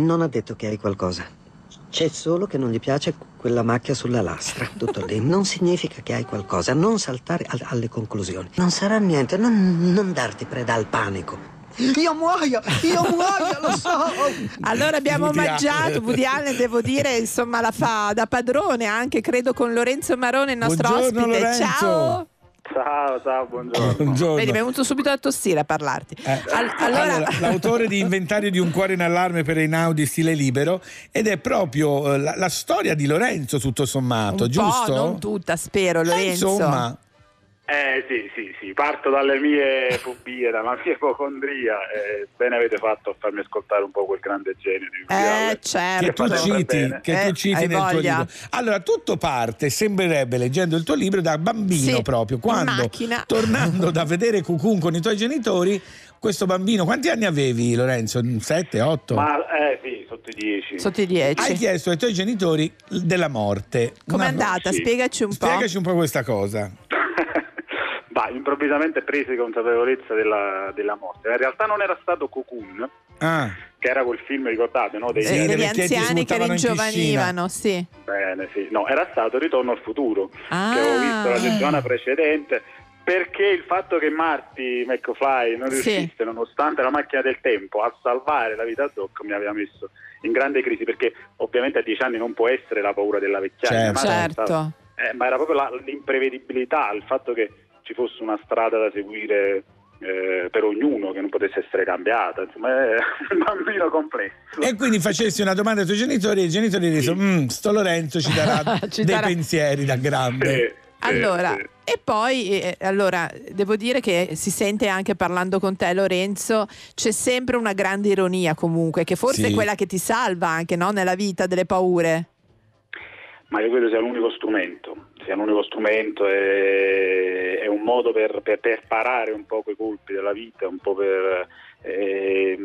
Non ha detto che hai qualcosa. C'è solo che non gli piace quella macchia sulla lastra. Tutto lì. Non significa che hai qualcosa. Non saltare al- alle conclusioni. Non sarà niente. Non, non darti preda al panico. Io muoio! Io muoio, lo so! Allora abbiamo Woody mangiato. Woody Allen devo dire, insomma la fa da padrone anche credo con Lorenzo Marone, il nostro Buongiorno, ospite. Lorenzo. Ciao! Ciao, ciao, buongiorno. Buongiorno. Vedi, mi è venuto subito da tossire a parlarti. Al- allora, Allora, l'autore di Inventario di un cuore in allarme per Einaudi stile libero ed è proprio eh, la, la storia di Lorenzo tutto sommato, un giusto? po', non tutta, spero, Eh, Lorenzo. insomma, Eh sì, sì, sì, parto dalle mie fobie, dalla [LAUGHS] mia ipocondria. Eh, bene avete fatto a farmi ascoltare un po' quel grande genio di Woody Allen. Eh, certo. che tu citi, che tu Eh, citi hai nel tuo voglia. libro. Allora, tutto parte, sembrerebbe, leggendo il tuo libro, da bambino Sì, proprio, quando [LAUGHS] tornando da vedere Cucun con i tuoi genitori, questo bambino, quanti anni avevi Lorenzo? 7, 8? Ma eh sì, sotto i dieci. Sotto i dieci. Hai chiesto ai tuoi genitori della morte. Com'è Una- andata? sì. Spiegaci un po'. Spiegaci un po' questa cosa. Bah, improvvisamente presi consapevolezza della, della morte. In realtà non era stato Cocoon, Ah, che era quel film, ricordate, no? Dei, Eh, degli vecchietti anziani che ringiovanivano, sì. Bene, sì. No, era stato Ritorno al futuro, Ah. che avevo visto la settimana precedente, perché il fatto che Marty McFly non Sì. riuscisse, nonostante la macchina del tempo, a salvare la vita a Doc mi aveva messo in grande crisi, perché ovviamente a dieci anni non può essere la paura della vecchiaia, Certo. ma, era Certo. eh, ma era proprio la- l'imprevedibilità, il fatto che ci fosse una strada da seguire eh, per ognuno, che non potesse essere cambiata, insomma è [LAUGHS] un bambino complesso. E quindi facessi una domanda ai tuoi genitori e i genitori dicono, "Mm, sto Lorenzo ci darà [LAUGHS] Ci dei darà- pensieri da grande. Allora, e poi eh, allora, devo dire che si sente anche parlando con te Lorenzo, c'è sempre una grande ironia comunque, che forse Sì. è quella che ti salva anche no, nella vita delle paure. Ma io credo sia l'unico strumento, sia l'unico strumento, è, è un modo per, per, per parare un po' quei colpi della vita, un po' per... eh,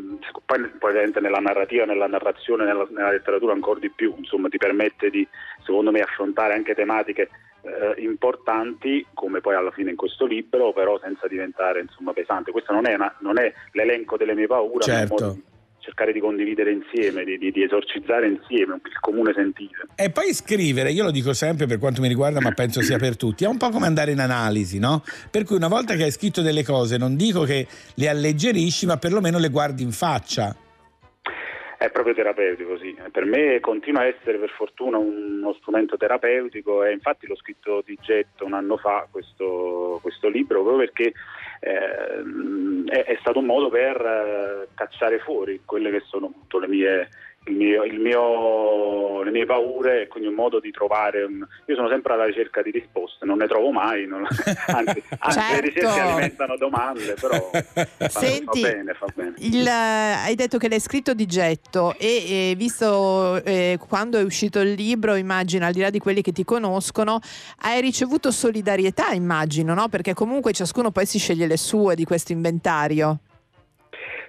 poi, poi ovviamente nella narrativa, nella narrazione, nella, nella letteratura ancora di più, insomma ti permette di, secondo me, affrontare anche tematiche eh, importanti, come poi alla fine in questo libro, però senza diventare insomma pesante. Questo non è, una- non è l'elenco delle mie paure, un Certo. Cercare di condividere insieme, di, di- di esorcizzare insieme il comune sentire. E poi scrivere, io lo dico sempre per quanto mi riguarda, ma penso sia per tutti, è un po' come andare in analisi, no? Per cui una volta che hai scritto delle cose, non dico che le alleggerisci, ma perlomeno le guardi in faccia. È proprio terapeutico, sì. Per me continua a essere per fortuna uno strumento terapeutico e infatti l'ho scritto di getto un anno fa questo, questo libro proprio perché ehm, è, è stato un modo per eh, cacciare fuori quelle che sono appunto le mie, il mio, il mio- mie paure e quindi un modo di trovare un... io sono sempre alla ricerca di risposte non ne trovo mai non- [LAUGHS] anzi, anzi le ricerche Certo. alimentano domande però fa- Senti, fa bene fa bene Il, hai detto che l'hai scritto di getto e, e visto eh, quando è uscito il libro, immagino, al di là di quelli che ti conoscono, hai ricevuto solidarietà, immagino, no? Perché comunque ciascuno poi si sceglie le sue di questo inventario.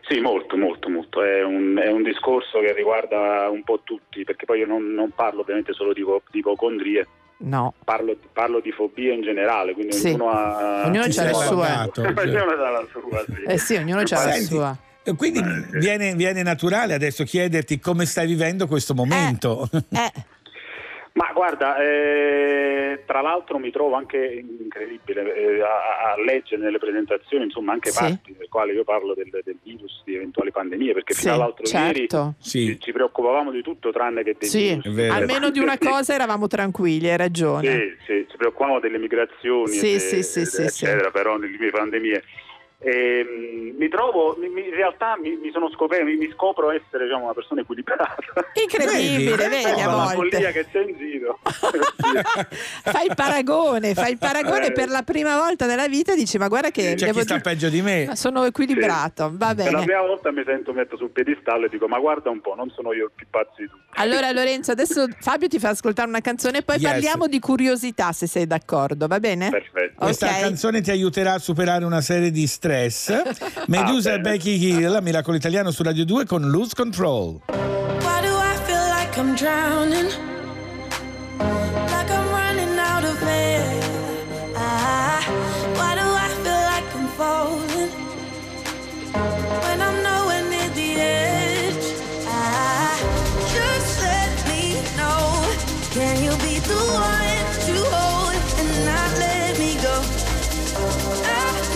Sì, molto, molto, molto. È un, è un discorso che riguarda un po' tutti, perché poi io non, non parlo ovviamente solo di, di ipocondrie, No. parlo, parlo di fobie in generale, quindi Sì. ognuno ha... Ognuno c'ha la sua. [LAUGHS] ognuno ha la sua, sì. Eh sì, ognuno c'ha la sua. e Quindi viene, viene naturale adesso chiederti come stai vivendo questo momento. Ma guarda, eh, tra l'altro mi trovo anche incredibile eh, a, a leggere nelle presentazioni, insomma, anche Sì. parti nelle quali io parlo del, del virus, di eventuali pandemie, perché Sì, fino all'altro certo. ieri ci, ci preoccupavamo di tutto tranne che del Sì, virus. almeno di una [LAUGHS] cosa eravamo tranquilli, hai ragione. Sì, sì, ci preoccupavamo delle migrazioni, Sì, e- sì, sì, e- sì, eccetera, però nelle mie pandemie. E, mm, mi trovo, mi- mi- in realtà mi, mi sono scoperto, mi, mi scopro essere diciamo, una persona equilibrata. Incredibile, vedi a la volte. follia che c'è in giro. [LAUGHS] Fai il paragone, fai il paragone Eh. per la prima volta nella vita e dici ma guarda che C'è chi sta dire- peggio di me. sono equilibrato, va Per la bene. prima volta mi sento metto sul piedistallo e dico ma guarda un po', non sono io il più pazzo di tutti. Allora Lorenzo, adesso Fabio ti fa ascoltare una canzone e poi Yes. parliamo di curiosità se sei d'accordo, va bene? Perfetto. Questa Ok. canzone ti aiuterà a superare una serie di stress. Express, ah, Medusa e Becky Hill, a Miracolo Italiano su Radio 2 con Loose Control. Why do I feel like I'm drowning? Like I'm running out of air. Ah, why do I feel like I'm falling? When I'm nowhere near the edge. I, just let me know. Can you be the one to hold and not let me go? I,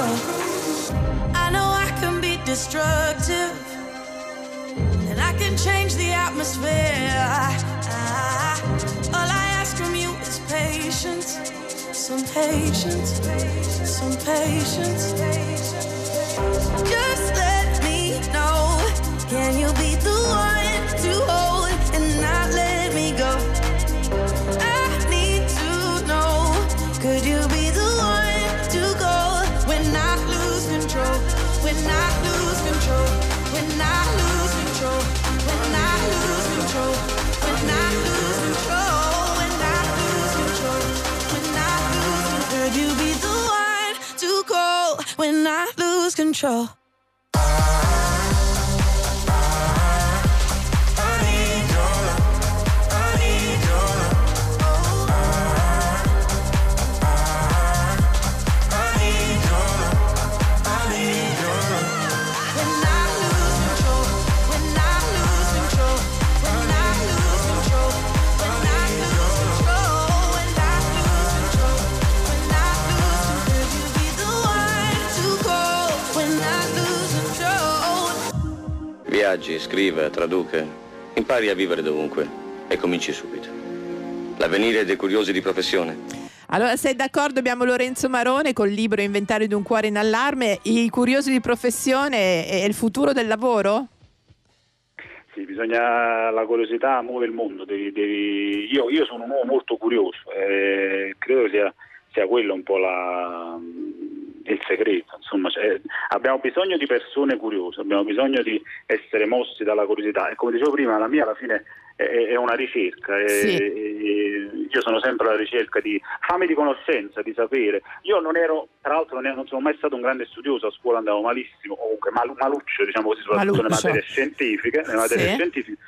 control? I know I can be destructive. And I can change the atmosphere. Ah, all I ask from you is patience. Some patience. Some patience. Just let me know. Can you be the one to hold control? Viaggi, scriva, traduca. Impari a vivere dovunque e cominci subito. L'avvenire dei curiosi di professione. Allora, sei d'accordo? Abbiamo Lorenzo Marone col libro Inventario di un cuore in allarme. I curiosi di professione è il futuro del lavoro? Sì, bisogna, la curiosità muove il mondo, devi- devi- io, io sono un uomo molto curioso e credo sia, sia quello un po' la- il segreto, insomma, cioè, abbiamo bisogno di persone curiose, abbiamo bisogno di essere mossi dalla curiosità e come dicevo prima la mia alla fine è, una ricerca, Sì. io sono sempre alla ricerca di fame di conoscenza, di sapere, io non ero, tra l'altro non, sono mai stato un grande studioso, a scuola andavo malissimo, comunque mal- maluccio diciamo così, soprattutto nelle materie scientifiche, nelle materie Sì. scientifiche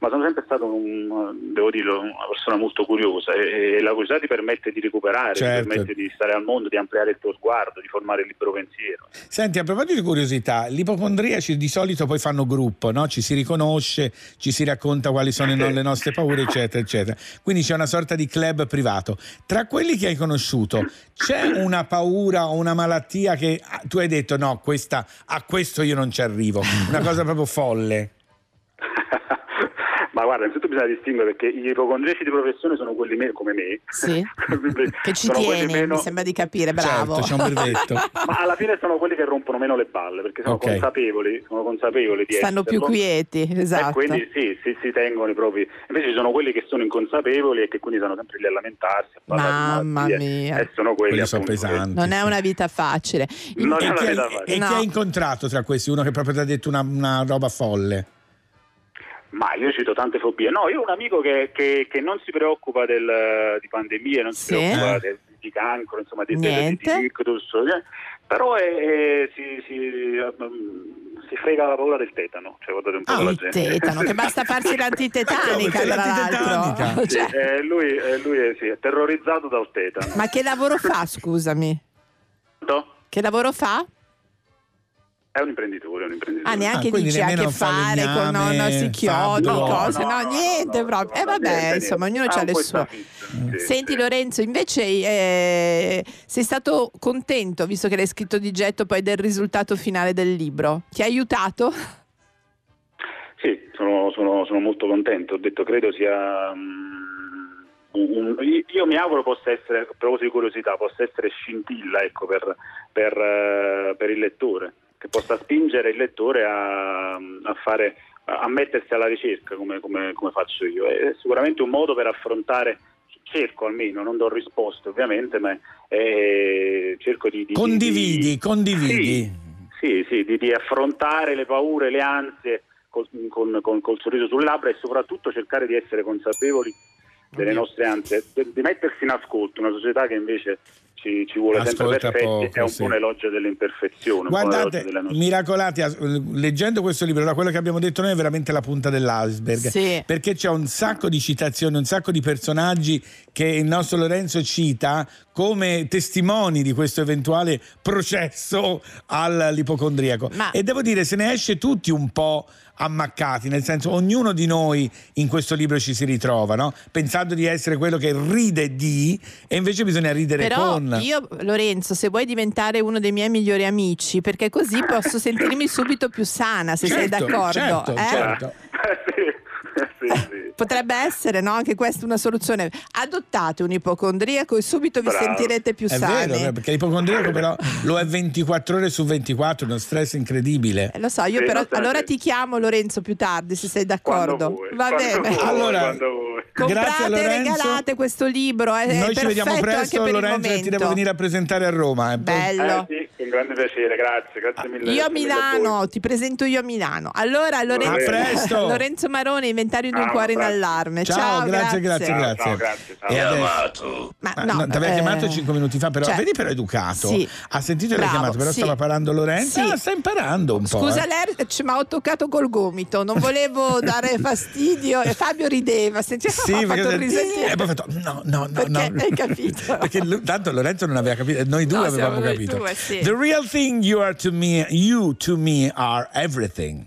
ma sono sempre stato, un, devo dire, una persona molto curiosa e, e la curiosità ti permette di recuperare, Certo. ti permette di stare al mondo, di ampliare il tuo sguardo, di formare il libero pensiero. Senti, a proposito di curiosità, gli ipocondriaci di solito poi fanno gruppo, no? ci si riconosce, ci si racconta quali sono no- le nostre paure, eccetera, eccetera. Quindi c'è una sorta di club privato. Tra quelli che hai conosciuto, c'è una paura o una malattia che ah, tu hai detto no, questa, a questo io non ci arrivo, una cosa proprio folle. [LAUGHS] Guarda, innanzitutto bisogna distinguere perché gli ipocondriaci di professione sono quelli me- come me. Sì. [LAUGHS] [LAUGHS] Che ci Sono quelli tieni, meno- mi sembra di capire, bravo. Certo, c'è un brevetto. [LAUGHS] Ma alla fine sono quelli che rompono meno le balle perché sono Ok. consapevoli, sono consapevoli di Stanno più esserlo. quieti, esatto. E quindi sì, sì, si tengono i propri. Invece ci sono quelli che sono inconsapevoli e che quindi stanno sempre lì a lamentarsi, a Mamma malattie, mia. E sono quelli, Quelli sono pesanti. Non è una vita facile. Non è E chi, hai, No. hai incontrato tra questi? Uno che proprio ti ha detto una, una roba folle. Ma io cito tante fobie. No, io ho un amico che, che- che non si preoccupa del- di pandemie, non si Sì. preoccupa del- di cancro, insomma, di, di, di ictus, eh, però è- è- si, si- ehm, si frega la paura del tetano, cioè guardate un po' Ah, la il gente. tetano, che basta farsi l'antitetanica, [LAUGHS] tra l'altro. Sì, [LAUGHS] Cioè, eh, lui, eh, lui è, sì, è terrorizzato dal tetano. ma che lavoro fa, scusami? Che lavoro fa? È un imprenditore, è un imprenditore. Ah, neanche Ah, dice ha a che nemmeno fare con no, no, si chiodi, fabbro. cose, no, No, no, niente no, proprio. no, Eh vabbè, niente, insomma, niente. ognuno Ah, ha le sue. sì, Senti sì. Lorenzo, invece eh, sei stato contento, visto che l'hai scritto di getto, poi del risultato finale del libro? Ti ha aiutato? Sì, sono, sono- sono molto contento. Ho detto, credo sia. mm, un- un- io mi auguro possa essere, a proposito di curiosità, possa essere scintilla ecco, per, per, eh, per il lettore, che possa spingere il lettore a, a fare a mettersi alla ricerca come, come- come faccio io. È sicuramente un modo per affrontare cerco almeno, non do risposte ovviamente, ma eh, cerco di... di- Condividi, di- condividi. Sì, sì, di, di affrontare le paure, le ansie col, con, con- col sorriso sul labbra e soprattutto cercare di essere consapevoli delle nostre ansie, di mettersi in ascolto, una società che invece ci, ci vuole sempre Ascolta perfetti, poco, è un sì. po' un elogio dell'imperfezione. Guardate, elogio miracolati, leggendo questo libro, da quello che abbiamo detto noi è veramente la punta dell'iceberg. Sì. Perché c'è un sacco di citazioni, un sacco di personaggi che il nostro Lorenzo cita come testimoni di questo eventuale processo all'ipocondriaco. Ma- E devo dire, se ne esce tutti un po' ammaccati, nel senso ognuno di noi in questo libro ci si ritrova, no? pensando di essere quello che ride di e invece bisogna ridere Però con. io, Lorenzo, se vuoi diventare uno dei miei migliori amici, perché così posso sentirmi subito più sana, se sei Certo, d'accordo. certo, eh? certo. [LAUGHS] [LAUGHS] Potrebbe essere, no? Anche questa una soluzione. Adottate un ipocondriaco e subito vi Bravo. sentirete più è sani. vero, perché l'ipocondriaco però lo è 24 ore su 24, uno stress incredibile. Eh, Lo so, io Sì, però allora sì. ti chiamo Lorenzo più tardi se sei d'accordo. Va bene. Allora, grazie Comprate, Lorenzo. regalate questo libro. È, è Noi ci vediamo presto, anche per Lorenzo, e ti devo venire a presentare a Roma. eh. Bello. Eh con grande piacere, grazie, grazie mille. Io a mille. Milano, ti presento io a Milano. Allora, Lorenzo, A. [LAUGHS] Lorenzo Marone, inventario di un Ciao, cuore in allarme. Ciao, Ciao, grazie, grazie, Ciao, grazie. ciao, grazie, ciao. E adesso- Chiamato. Ma Ah, no, no, ti aveva eh, chiamato 5 minuti fa, però cioè- vedi però educato. Sì. Ha sentito e l'ha chiamato, però sì. stava parlando Lorenzo. Sì. Ah, sta imparando un po'. Scusa eh. Lerch, ma ho toccato col gomito, non volevo [LAUGHS] dare fastidio e Fabio rideva, senti, Sì, [LAUGHS] ha fatto il risettino. e poi ha fatto no, no, no, no. Perché hai capito? perché tanto Lorenzo non aveva capito, noi due No, avevamo capito. due, sì. The real thing you are to me, you to me are everything.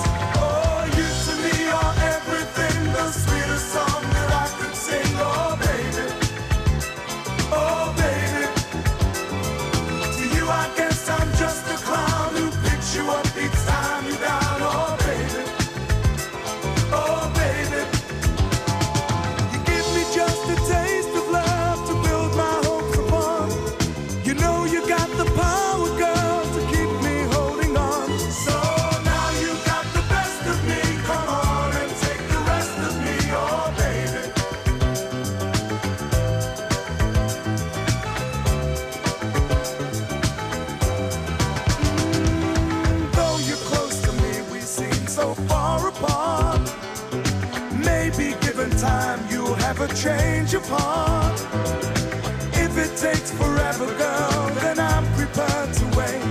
If it takes forever, girl, then I'm prepared to wait.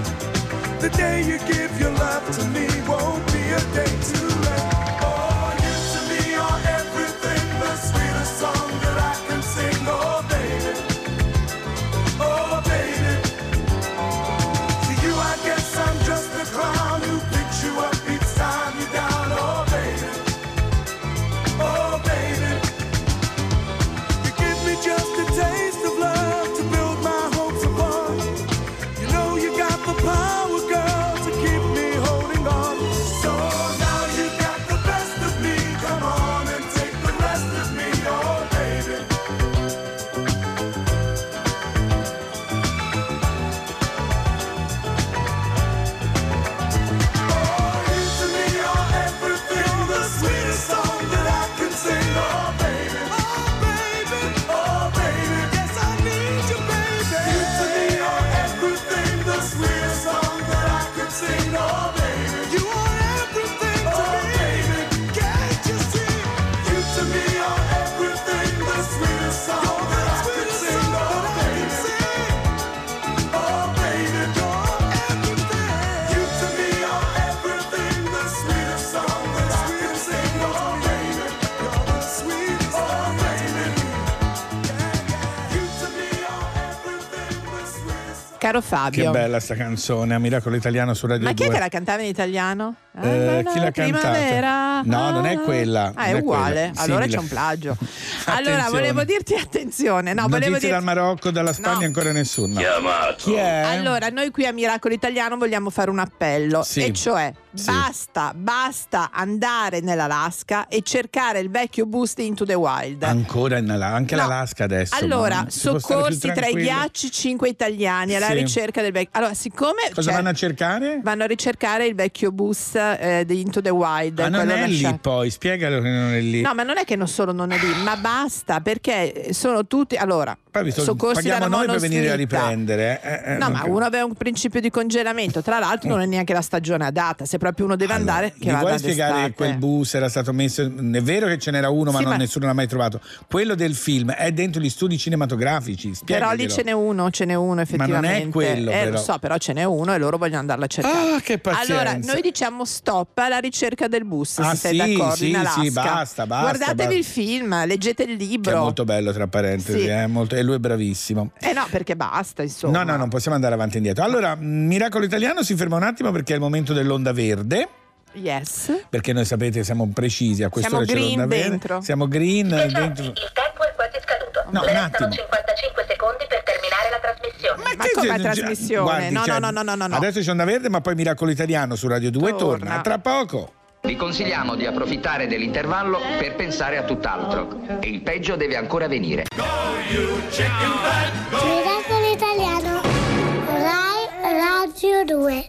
The day you give Caro Fabio. Che bella sta canzone, a Miracolo Italiano su Radio Ma chi 2. è che la cantava in italiano? Eh, la chi l'ha primavera. cantata? No, non è quella. Ah, è uguale. quella. Allora c'è un plagio. [LAUGHS] allora, volevo dirti attenzione. No, volevo Notizie dirti... dal Marocco, dalla Spagna, ancora nessuno. Chi è? Allora, noi qui a Miracolo Italiano vogliamo fare un appello, Sì. e cioè Sì. basta, basta andare nell'Alaska e cercare il vecchio bus di Into the Wild. Ancora in Ala- anche No. l'Alaska adesso. Allora, ma soccorsi tra i ghiacci, cinque italiani alla Sì. ricerca del vecchio. Allora, siccome Cosa cioè, vanno a cercare? vanno a ricercare il vecchio bus eh, di Into the Wild. Ah, non è lì lasciato- poi, spiegalo che non è lì. No, ma non è che non solo non è lì, ma basta perché sono tutti. Allora, Poi vi soccorsi paghiamo noi per venire a riprendere. eh, eh, No, non ma capisco. uno aveva un principio di congelamento. Tra l'altro, non è neanche la stagione adatta. Se proprio uno deve andare, che vada vuoi spiegare d'estate. che quel bus era stato messo? È vero che ce n'era uno, ma Sì, non ma- nessuno l'ha mai trovato. Quello del film è dentro gli studi cinematografici. Però lì spiegaglielo. ce n'è uno, ce n'è uno Ma non è effettivamente. quello, Eh, però. lo so, però ce n'è uno e loro vogliono andarla a cercare. Ah, che pazienza. Allora, noi diciamo stop alla ricerca del bus, Ah, se sì, d'accordo, sì, in Alaska. sì, basta, basta, Guardatevi basta. il film, leggete il Che è libro. molto bello, tra parentesi, Sì. eh, molto- e lui è bravissimo. Eh no, perché basta, insomma. No, no, non possiamo andare avanti e indietro. Allora, Miracolo Italiano si ferma un attimo perché è il momento dell'onda verde. Yes. Perché noi sapete siamo precisi a quest'ora Siamo c'è green l'onda verde. dentro. Siamo green dentro. tempo è quasi scaduto. No, un Restano attimo. 55 secondi per terminare la trasmissione. Ma come Cioè, trasmissione? guardi, no, cioè, no, no, no, no, no. Adesso c'è Onda Verde, ma poi Miracolo Italiano su Radio 2 torna. Torna. Tra poco. Vi consigliamo di approfittare dell'intervallo per pensare a tutt'altro. E il peggio deve ancora venire. Miracolo Italiano, Rai Radio 2.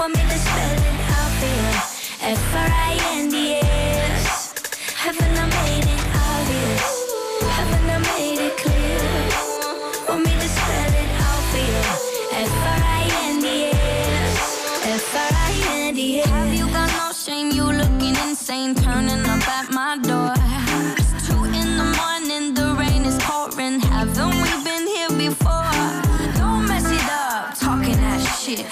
Want me to spell it out for you? F-R-I-N-D-S. Haven't I made it obvious? Haven't I made it clear? Want me to spell it out for you? F-R-I-N-D-S. F-R-I-N-D-S. Have you got no shame? You looking insane, turning up at my door. It's two in the morning, the rain is pouring. Been here before? Don't mess it up, talking that shit.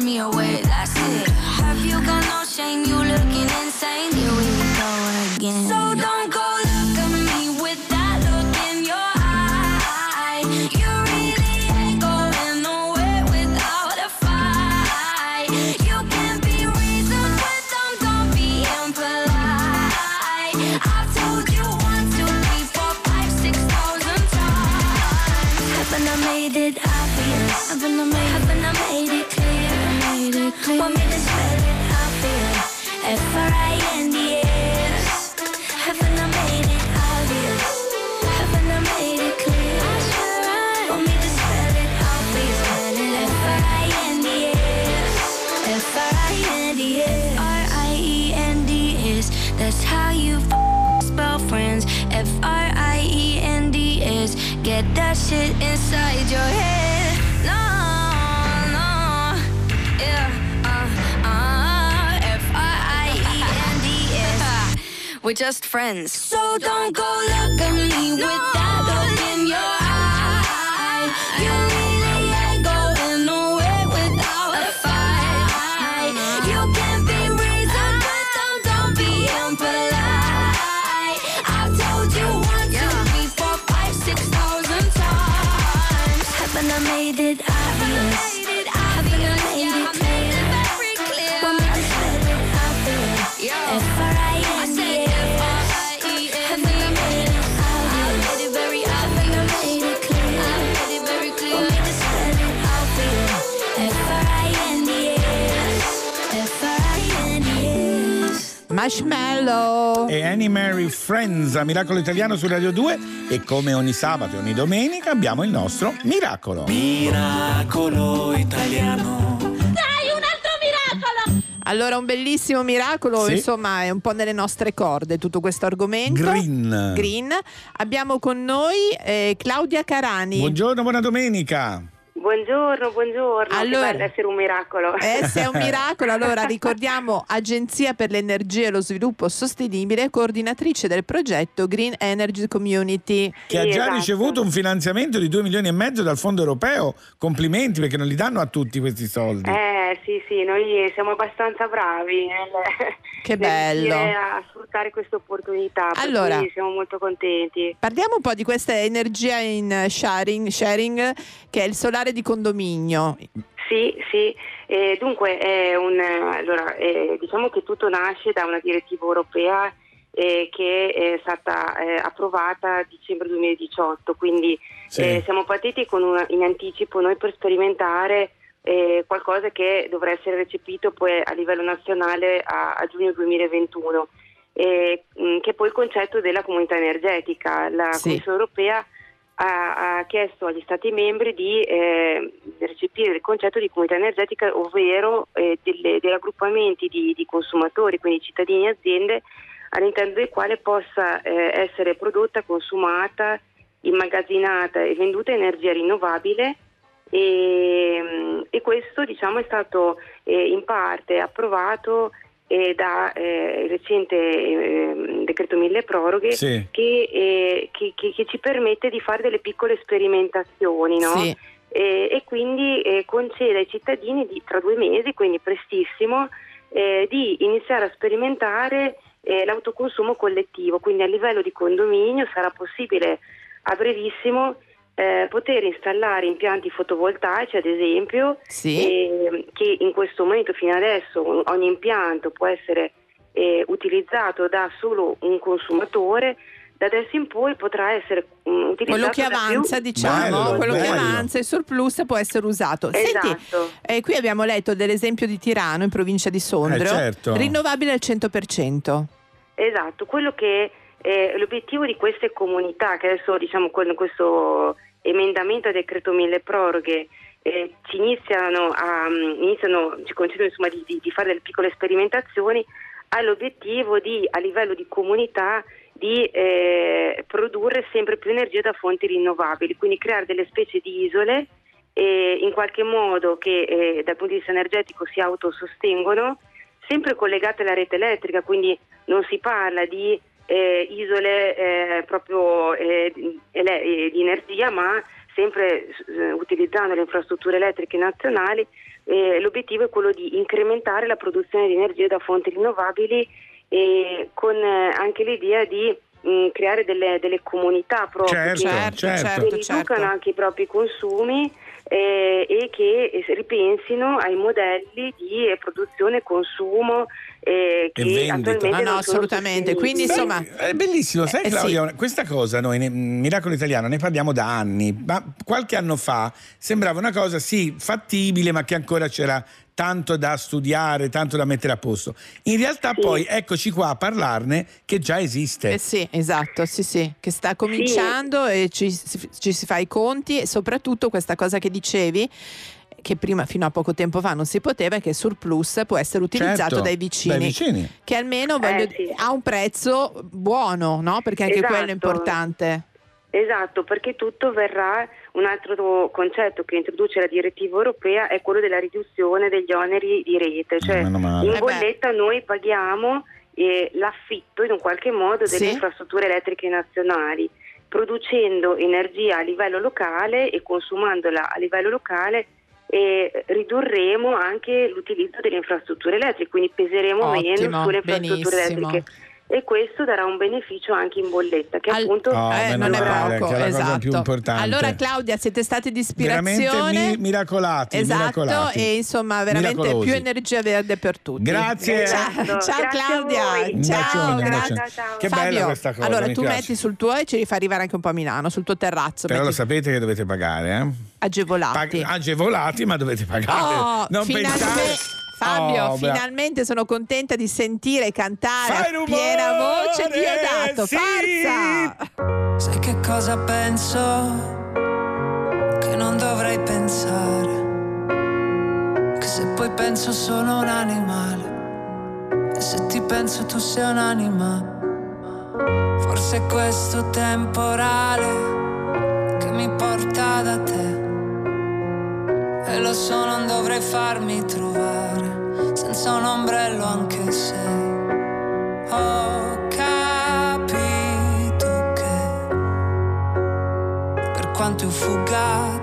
Me away, that's it. Have you got no shame? You looking insane? Here we go again. So don't go look at me with that look in your eye. You really ain't going nowhere without a fight. You can't be reasoned with them, don't be impolite. I've told you one, two, three, four, five, six thousand times. Haven't I made it obvious? Haven't I made, haven't I made it clear? Haven't I made it obvious? Haven't I made it clear? Want me to spell it. That's how you spell friends. F-R-I-E-N-D-S. Get that shit inside your head. We're just friends. So don't go look at me with that Marshmallow. e Annie Mary Friends a Miracolo Italiano su Radio 2 e come ogni sabato e ogni domenica abbiamo il nostro Miracolo. Miracolo italiano. Dai, un altro miracolo! Allora, un bellissimo miracolo, Sì. insomma, è un po' nelle nostre corde tutto questo argomento. Green. Green. Abbiamo con noi eh, Claudia Carani. Buongiorno, buona domenica. Buongiorno, buongiorno. Allora- che bello essere un miracolo. Eh, se è un miracolo, allora ricordiamo Agenzia per l'Energia e lo Sviluppo Sostenibile, coordinatrice del progetto Green Energy Community. Che ha già ricevuto un finanziamento di 2 milioni e mezzo dal fondo europeo. Complimenti perché non li danno a tutti questi soldi. Eh sì, sì, noi siamo abbastanza bravi nel, Che bello. a sfruttare questa opportunità. Allora- siamo molto contenti. Parliamo un po' di questa energia in sharing, sharing che è il solare di condominio. Sì, sì. Eh, dunque, è un, allora, eh, diciamo che tutto nasce da una direttiva europea eh, che è stata eh, approvata a dicembre 2018, quindi Sì. eh, siamo partiti con una- in anticipo noi per sperimentare eh, qualcosa che dovrà essere recepito poi a livello nazionale a, a giugno 2021, eh, mh, che è poi il concetto della comunità energetica. La Sì. Commissione europea ha, ha chiesto agli Stati membri di eh, recepire il concetto di comunità energetica, ovvero eh, delle- degli raggruppamenti di, di consumatori, quindi cittadini e aziende, all'interno del quale possa eh, essere prodotta, consumata, immagazzinata e venduta energia rinnovabile. E, mm, e questo diciamo, è stato eh, in parte approvato eh, da eh, il recente eh, decreto mille proroghe Sì. che, eh, che- che- che ci permette di fare delle piccole sperimentazioni no? Sì. E quindi eh, concede ai cittadini di, tra due mesi, quindi prestissimo, eh, di iniziare a sperimentare eh, l'autoconsumo collettivo, quindi a livello di condominio sarà possibile a brevissimo eh, poter installare impianti fotovoltaici, ad esempio, ehm, che in questo momento fino adesso ogni impianto può essere eh, utilizzato da solo un consumatore, da adesso in poi potrà essere mm, utilizzato Quello che avanza, diciamo, quello che avanza, il surplus può essere usato. Senti, Esatto. eh, qui abbiamo letto dell'esempio di Tirano in provincia di Sondrio, Eh, certo. rinnovabile al 100%. Esatto, quello che è l'obiettivo di queste comunità, che adesso diciamo con questo emendamento a decreto mille proroghe eh, ci iniziano a mm, iniziano, ci concedono insomma di, di- di fare delle piccole sperimentazioni, ha l'obiettivo di a livello di comunità di eh, produrre sempre più energia da fonti rinnovabili, quindi creare delle specie di isole eh, in qualche modo che eh, dal punto di vista energetico si autosostengono, sempre collegate alla rete elettrica, quindi non si parla di eh, isole eh, proprio eh, di- eh, di energia, ma sempre eh, utilizzando le infrastrutture elettriche nazionali. l'obiettivo è quello di incrementare la produzione di energia da fonti rinnovabili e con eh, anche l'idea di mh, creare delle, delle comunità proprio Certo, che, certo, certo, riducano certo. anche i propri consumi eh, e che eh, ripensino ai modelli di eh, produzione e consumo eh, che vendita. attualmente Ah, no, sono assolutamente. Quindi, insomma, È bellissimo, sai Eh, Claudia, questa cosa noi, ne- Miracolo Italiano, ne parliamo da anni, ma qualche anno fa sembrava una cosa sì fattibile, ma che ancora c'era tanto da studiare, tanto da mettere a posto. In realtà poi eccoci qua a parlarne che già esiste. Eh sì, esatto, sì, sì, che sta cominciando e ci, si- ci si fa i conti e soprattutto questa cosa che dicevi che prima fino a poco tempo fa non si poteva è che il surplus può essere utilizzato Certo, dai vicini, dai vicini. che almeno voglio- Eh, sì. ha un prezzo buono, no? Perché anche quello è Esatto. importante. Esatto, perché tutto verrà, un altro concetto che introduce la direttiva europea è quello della riduzione degli oneri di rete, cioè Meno male. in Eh bolletta noi paghiamo eh, l'affitto in un qualche modo delle Sì. infrastrutture elettriche nazionali, producendo energia a livello locale e consumandola a livello locale e ridurremo anche l'utilizzo delle infrastrutture elettriche, quindi peseremo Ottimo, meno sulle infrastrutture benissimo. elettriche e questo darà un beneficio anche in bolletta che appunto Oh, Eh, non è male, poco, è esatto. più importante. Allora Claudia, siete stati di ispirazione. mi- miracolati, Esatto, miracolati. e insomma veramente Miracolosi. più energia verde per tutti. Grazie. Ciao, Esatto, ciao grazie Claudia. Ciao, bacione, un grazie. bacione. Che Fabio, bella questa cosa, Allora tu piace. metti sul tuo e ce li fai arrivare anche un po' a Milano, sul tuo terrazzo. Però lo metti sapete che dovete pagare, eh? agevolati. Pag- agevolati, ma dovete pagare. Oh, non finalmente- pensare Fabio, Oh, finalmente sono contenta di sentire cantare Fai a piena voce Diodato. sì. Forza! Sai che cosa penso? Che non dovrei pensare. Che se poi penso sono un animale. E se ti penso tu sei un'anima. Forse è questo temporale che mi porta da te. E lo so, non dovrei farmi trovare senza un ombrello anche se ho capito che per quanto io fugga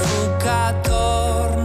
Per quanto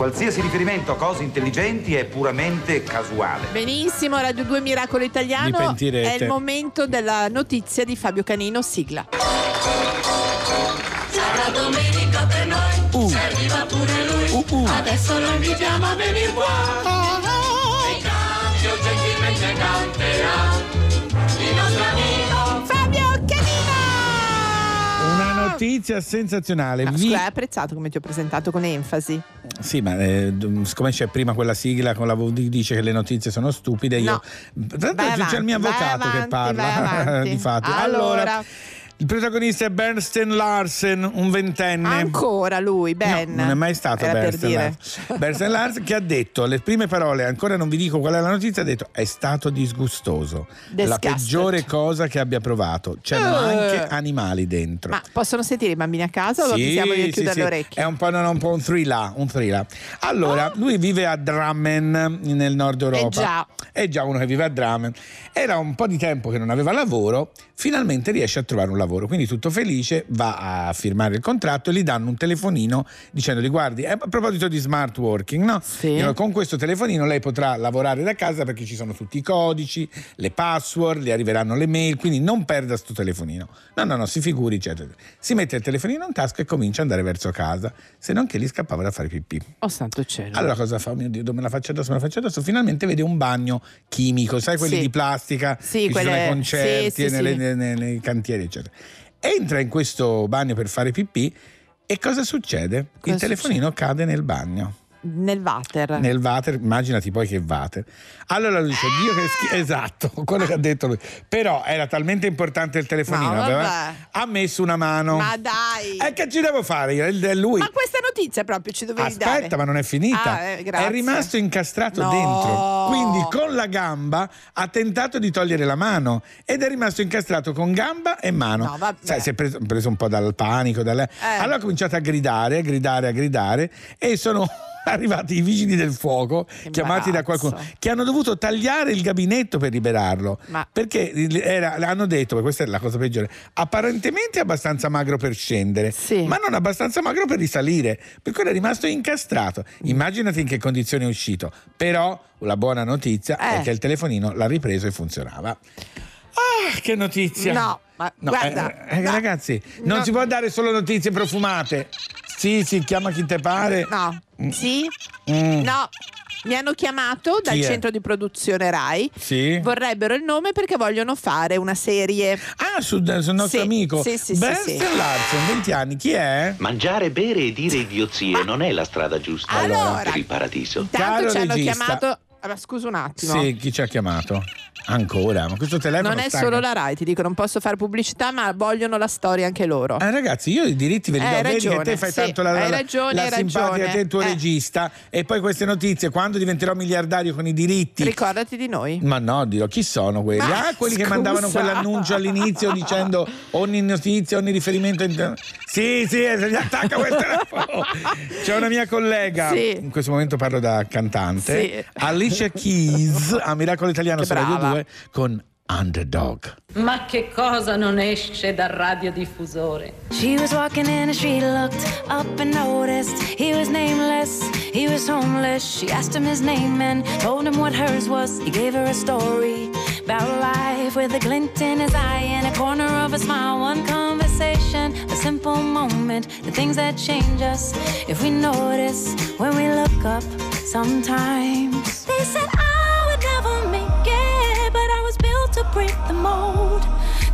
Qualsiasi riferimento a cose intelligenti è puramente casuale. Benissimo, Radio 2 Miracolo Vi Italiano. pentirete. È il momento della notizia di Fabio Canino, sigla. Sarà domenica per noi, se arriva pure lui. Adesso lo invitiamo a venire qua. E cambio gentilmente canterà il nostro amico Fabio Una notizia senzionale. Ma Vi- scusa, hai apprezzato come ti ho presentato con enfasi? Sì, ma eh, siccome c'è prima quella sigla con la di- dice che le notizie sono stupide, io. Tra l'altro Vai c'è il mio avvocato che avanti, vai parla. [LAUGHS] di fatti. Allora. Allora, il protagonista è Bernstein Larsen, un ventenne. Ancora lui, Ben. Non è mai stato Era Bernstein. Larsen. Bernstein Larsen che ha detto le prime parole, ancora non vi dico qual è la notizia, ha detto è stato disgustoso. La Disgusted. peggiore cosa che abbia provato. C'erano Eh. anche animali dentro. Ma possono sentire i bambini a casa o lo Sì, diciamo io sì, chiudere sì. le orecchie? È un po', no, no, un, po' un thriller, un thriller. Allora, lui vive a Drammen nel nord Europa. Eh già. È già uno che vive a Drammen. Era un po' di tempo che non aveva lavoro, finalmente riesce a trovare un lavoro. Quindi tutto felice, va a firmare il contratto e gli danno un telefonino dicendogli guardi, eh, a proposito di smart working, no? Dicono, con questo telefonino lei potrà lavorare da casa perché ci sono tutti i codici, le password, le arriveranno le mail, quindi non perda sto telefonino. No, no, no, si figuri, eccetera. Si mette il telefonino in tasca e comincia ad andare verso casa, se non che gli scappava da fare pipì. Oh santo cielo. Allora cosa fa? Oh mio Dio, me la faccio addosso? Me la faccio addosso? Finalmente vede un bagno chimico, sai quelli Sì. di plastica Sì, che ci sono quelle- ai concerti sì, sì, nelle- sì. nei- nei- nei cantieri, eccetera. Entra in questo bagno per fare pipì e cosa succede? Cosa il telefonino cade nel bagno. Nel water. Nel water, immaginati poi che water. Allora lui dice, Dio che schifo, esatto, [LAUGHS] quello che ha detto lui. Però era talmente importante il telefonino, No, aveva- ha messo una mano. Ma dai! E che ci devo fare? io? Il- Lui. Ma questa notizia proprio ci dovevi dare. Aspetta, ma non è finita. Ah, eh, è rimasto incastrato No. dentro. Quindi con la gamba ha tentato di togliere la mano ed è rimasto incastrato con gamba e mano. No, vabbè. Sai, si è preso, preso un po' dal panico. dalle- Allora ha cominciato a gridare, a gridare, a gridare e sono. [LAUGHS] Arrivati i vigili del fuoco, chiamati da qualcuno, che hanno dovuto tagliare il gabinetto per liberarlo. Ma- Perché era- hanno detto, questa è la cosa peggiore, apparentemente è abbastanza magro per scendere, ma non abbastanza magro per risalire, per cui era rimasto incastrato. Immaginati in che condizioni è uscito. Però la buona notizia è Eh. che il telefonino l'ha ripreso e funzionava. Ah, che notizia! No, ma No, guarda, eh, eh, ragazzi, non No. si può dare solo notizie profumate. Sì, sì, chiama chi te pare. No. Sì? Mm. No. Mi hanno chiamato dal centro di produzione Rai. Sì. Vorrebbero il nome perché vogliono fare una serie. Ah, sul, sul nostro Sì, amico Sì, sì, sì, Bernd sì. Larsen, 20 anni. Chi è? Mangiare, bere e dire idiozie non è la strada giusta Allora, per il paradiso. Intanto Caro ci hanno regista. chiamato. Allora, scusa un attimo. Sì, chi ci ha chiamato? Ancora? Ma questo telefono Non è stanca. solo la Rai, ti dico, non posso fare pubblicità, ma vogliono la storia anche loro. Eh, ragazzi, io i diritti ve li Hai do. Vedi che ragione, te fai sì, tanto la, la, ragione, la te il tuo Eh. regista. E poi queste notizie, quando diventerò miliardario con i diritti. Ricordati di noi. Ma no, dirò, chi sono quelli? Ma ah, quelli che scusa. mandavano quell'annuncio all'inizio dicendo ogni notizia, ogni riferimento. in- Sì, sì, eh, gli attacca quel [LAUGHS] telefono. C'è una mia collega, Sì. in questo momento parlo da cantante, Sì. Alicia Keys, a Miracolo Italiano Che su Radio brava. 2, con Underdog. Ma che cosa non esce dal radiodiffusore? She was walking in the street, looked up and noticed he was nameless, he was homeless. She asked him his name and told him what hers was. He gave her a story about life with a glint in his eye and a corner of a smile. One conversation, a simple moment, the things that change us if we notice when we look up sometimes. They said I would never make it, but I was built to break the mold.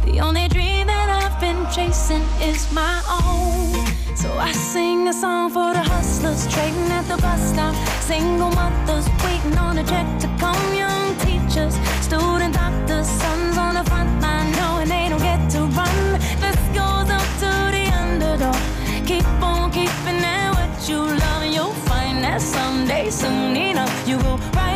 The only dream that I've been chasing is my own. So I sing a song for the hustlers trading at the bus stop. Single mothers waiting on a check to come. Young teachers, student doctors, sons on the front line knowing they don't get to run. This goes up to the underdog. Keep on keeping at what you love, and you'll find that someday, soon enough, you will rise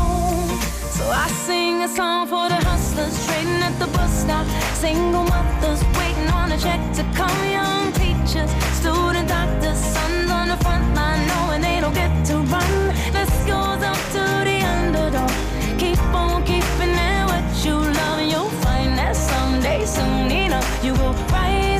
I sing a song for the hustlers trading at the bus stop. Single mothers waiting on a check to come. Young teachers, student doctors, sons on the front line knowing they don't get to run. This goes up to the underdog. Keep on keeping at what you love, and you'll find that someday, soon enough, you will rise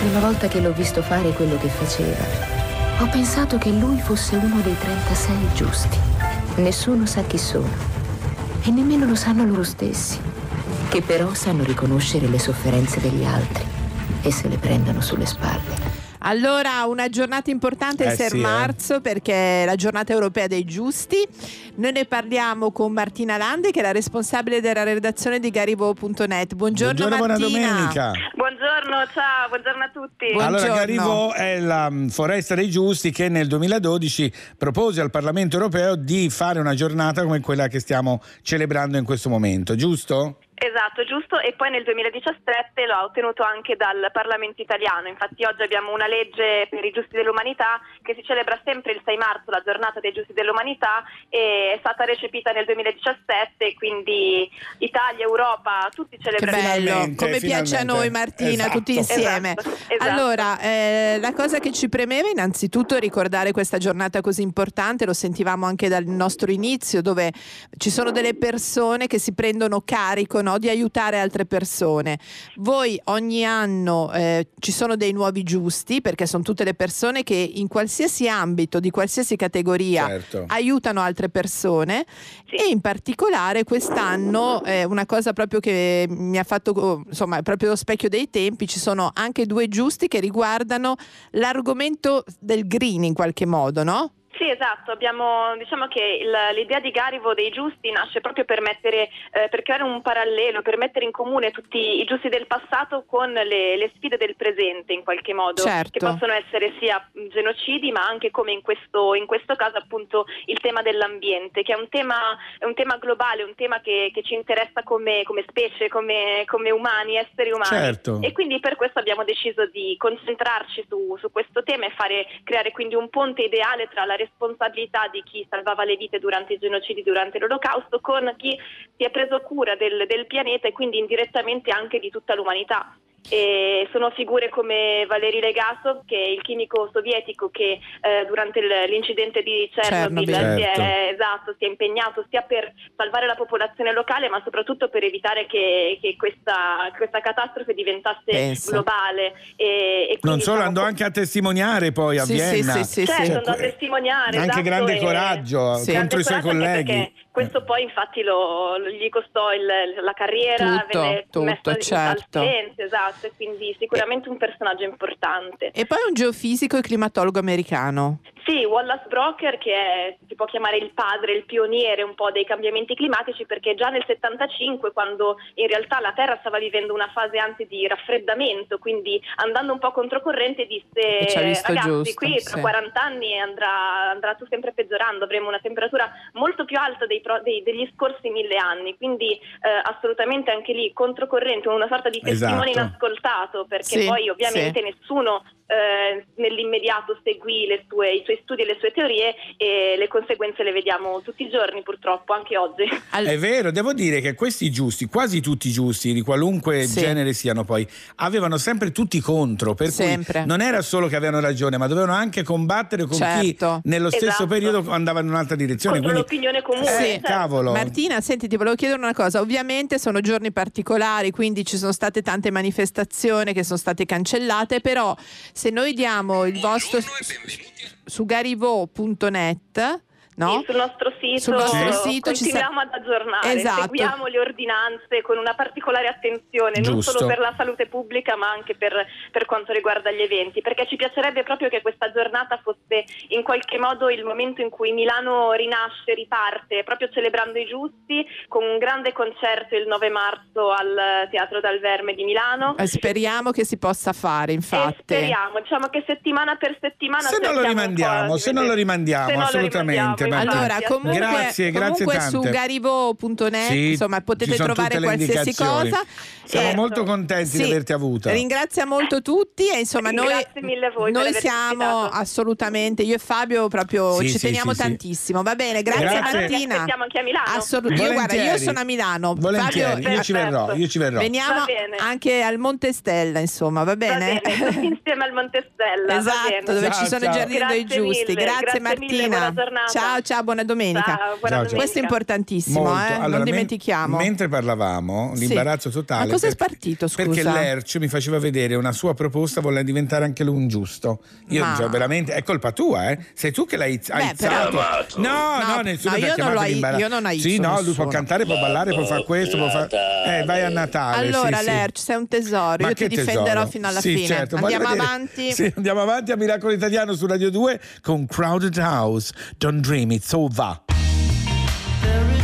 prima volta che l'ho visto fare quello che faceva, ho pensato che lui fosse uno dei 36 giusti. Nessuno sa chi sono e nemmeno lo sanno loro stessi, che però sanno riconoscere le sofferenze degli altri e se le prendono sulle spalle. Allora, una giornata importante il Eh 6 sì, eh. marzo perché è la giornata europea dei giusti. Noi ne parliamo con Martina Lande che è la responsabile della redazione di Garivo.net. Buongiorno, Buongiorno, buona Martina. domenica. Buongiorno, ciao, buongiorno a tutti. Allora, Garivo è la mm, foresta dei giusti che nel 2012 propose al Parlamento europeo di fare una giornata come quella che stiamo celebrando in questo momento, giusto? Esatto, giusto, e poi nel 2017 lo ha ottenuto anche dal Parlamento italiano, infatti oggi abbiamo una legge per i giusti dell'umanità che si celebra sempre il 6 marzo, la giornata dei giusti dell'umanità, e è stata recepita nel 2017, quindi Italia, Europa, tutti Che celebrano. bello, come piace a noi Martina, Esatto. tutti insieme. Esatto, esatto. Allora, eh, la cosa che ci premeva innanzitutto è ricordare questa giornata così importante, lo sentivamo anche dal nostro inizio, dove ci sono delle persone che si prendono carico no, di aiutare altre persone. Voi ogni anno eh, ci sono dei nuovi giusti, perché sono tutte le persone che in qualsiasi ambito, di qualsiasi categoria, Certo. aiutano altre persone e in particolare quest'anno eh, una cosa proprio che mi ha fatto oh, insomma è proprio lo specchio dei tempi ci sono anche due giusti che riguardano l'argomento del green in qualche modo no? Sì, esatto, abbiamo, diciamo che il- l'idea di Garivo dei giusti nasce proprio per mettere, eh, per creare un parallelo, per mettere in comune tutti i giusti del passato con le, le sfide del presente in qualche modo, Certo. che possono essere sia genocidi ma anche come in questo, in questo caso appunto il tema dell'ambiente, che è un tema, è un tema globale, un tema che, che ci interessa come, come specie, come, come umani, esseri umani. Certo. E quindi per questo abbiamo deciso di concentrarci su, su questo tema e fare, creare quindi un ponte ideale tra la responsabilità di chi salvava le vite durante i genocidi, durante l'olocausto, con chi si è preso cura del, del pianeta e quindi indirettamente anche di tutta l'umanità. E sono figure come Valery Legasov, che è il chimico sovietico che eh, durante l'incidente di Chernobyl, Chernobyl. si, è, Certo. esatto, si è impegnato sia per salvare la popolazione locale, ma soprattutto per evitare che, che questa, questa catastrofe diventasse Pensa. globale. E, e Non quindi, solo, diciamo, andò anche a testimoniare poi a Sì, sì, Vienna. sì, sì, certo, sì. andò a testimoniare. Anche esatto, grande e- coraggio Sì. contro i suoi colleghi. perché Questo poi infatti lo, lo- gli costò il- la carriera, Tutto, venne tutto, messo certo. silenzio, esatto, e quindi sicuramente un personaggio importante. e poi un geofisico e climatologo americano Sì, Wallace Brocker che è, si può chiamare il padre, il pioniere un po' dei cambiamenti climatici perché già nel 75 quando in realtà la Terra stava vivendo una fase anzi di raffreddamento, quindi andando un po' controcorrente disse ragazzi giusto, qui tra sì. 40 anni andrà, andrà tu sempre peggiorando, avremo una temperatura molto più alta dei pro- dei- degli scorsi mille anni, quindi eh, assolutamente anche lì controcorrente, una sorta di testimone Esatto. inascoltato perché Sì, poi ovviamente nessuno eh, nell'immediato seguì le sue- i suoi studi e le sue teorie e le conseguenze le vediamo tutti i giorni purtroppo, anche oggi. [LAUGHS] È vero, devo dire che questi giusti, quasi tutti i giusti, di qualunque Sì. genere siano poi, avevano sempre tutti contro, per Sempre. cui non era solo che avevano ragione, ma dovevano anche combattere con Certo. chi nello stesso Esatto. periodo andava in un'altra direzione. Contro Quindi, l'opinione comune. Eh, certo. cavolo. Martina, senti, ti volevo chiedere una cosa. Ovviamente sono giorni particolari, quindi ci sono state tante manifestazioni che sono state cancellate, però se noi diamo il vostro su garivo.net, no? Sì, sul nostro sito, Sul vostro Sì. sito ci sa- continuiamo ad aggiornare, Esatto. seguiamo le ordinanze con una particolare attenzione, non Giusto. solo per la salute pubblica ma anche per, per quanto riguarda gli eventi, perché ci piacerebbe proprio che questa giornata fosse in qualche modo il momento in cui Milano rinasce, riparte, proprio celebrando i giusti, con un grande concerto il 9 marzo al Teatro Dal Verme di Milano. Eh, Speriamo che si possa fare, E infatti. speriamo, diciamo che settimana per settimana se non lo rimandiamo, di se non lo rimandiamo, non lo assolutamente. rimandiamo, Allora, comunque, Grazie, grazie comunque tante. su garivo.net Sì, insomma, potete trovare qualsiasi cosa. Siamo Eh, molto contenti di sì, averti avuta. Ringrazia molto tutti e insomma noi, Grazie mille a voi per noi siamo assolutamente, io e Fabio proprio Sì, ci sì, teniamo sì, sì. tantissimo. Va bene, grazie, Grazie. Martina. aspettiamo anche a Milano. Assolutamente. Io, guarda, io sono a Milano. Volentieri, Fabio, io ci verrò, io ci verrò. Veniamo Va bene. anche al Monte Stella, insomma, va Va bene? bene, tutti insieme al Monte Stella. va esatto, bene. dove Ciao, ci sono ciao. i giardini dei giusti. Grazie, Martina. Ciao ciao, ciao, buona domenica. Ciao, buona Ciao, ciao. Questo è importantissimo, eh? Allora, non men- dimentichiamo. mentre parlavamo, Sì. l'imbarazzo totale. Ma cosa è perché- spartito, scusa? Perché l'Erc mi faceva vedere una sua proposta, voleva diventare anche lui un giusto. Io Ma- cioè, veramente, è colpa tua, eh? Sei tu che l'hai Beh, però- izzato. No, no, No, nessuno no, ti ha io non chiamato l'imbarazzo. io non aizo Sì, no, lui può cantare, può ballare, può fare questo, può fare. Eh, vai a Natale. Allora, sì, sì. Lerch, sei un tesoro, Ma io ti difenderò fino alla Sì, fine. certo, Andiamo vedere- avanti. Sì, andiamo avanti a Miracolo Italiano su Radio 2 con Crowded House. Don't dream it's over. There is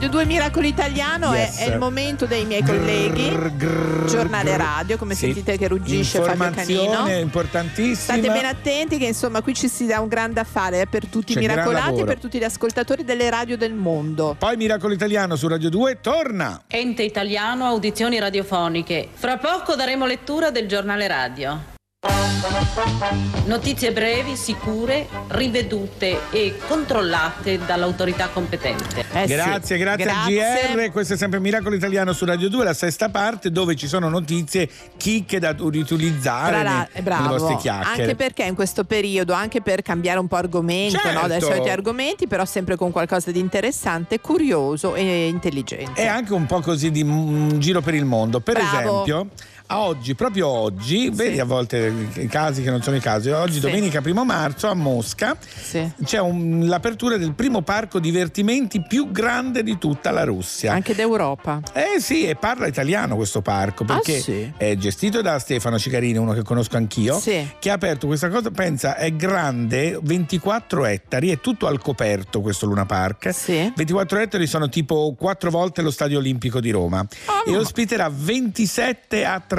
Radio 2 Miracolo Italiano è- Yes. è, il momento dei miei colleghi. Giornale radio, come Sì. sentite che ruggisce Fabio Canino. importantissima. State ben attenti che insomma qui ci si dà un gran da fare eh, per tutti C'è i miracolati e per tutti gli ascoltatori delle radio del mondo. Poi Miracolo Italiano su Radio 2 torna. Ente italiano audizioni radiofoniche. Fra poco daremo lettura del giornale radio. Notizie brevi, sicure, rivedute e controllate dall'autorità competente. grazie, grazie, al GR. Questo è sempre Miracolo Italiano su Radio 2, la sesta parte, dove ci sono notizie chicche da riutilizzare Tra la- nei- eh, bravo. nelle vostre chiacchiere. Anche perché in questo periodo, anche per cambiare un po' argomento Certo. no, dai soliti argomenti, però sempre con qualcosa di interessante, curioso e intelligente. È anche un po' così di mm, giro per il mondo. Per Bravo. esempio, a oggi, proprio oggi, vedi a volte i casi che non sono i casi, oggi Sì. domenica primo marzo a Mosca c'è un- l'apertura del primo parco divertimenti più grande di tutta la Russia. Anche d'Europa. Eh sì, e parla italiano questo parco perché Ah, sì? è gestito da Stefano Cicarini, uno che conosco anch'io, Sì. che ha aperto questa cosa, pensa, è grande, 24 ettari, è tutto al coperto questo Luna Park. 24 ettari sono tipo quattro volte lo Stadio Olimpico di Roma Ah. e ospiterà 27 attrazioni,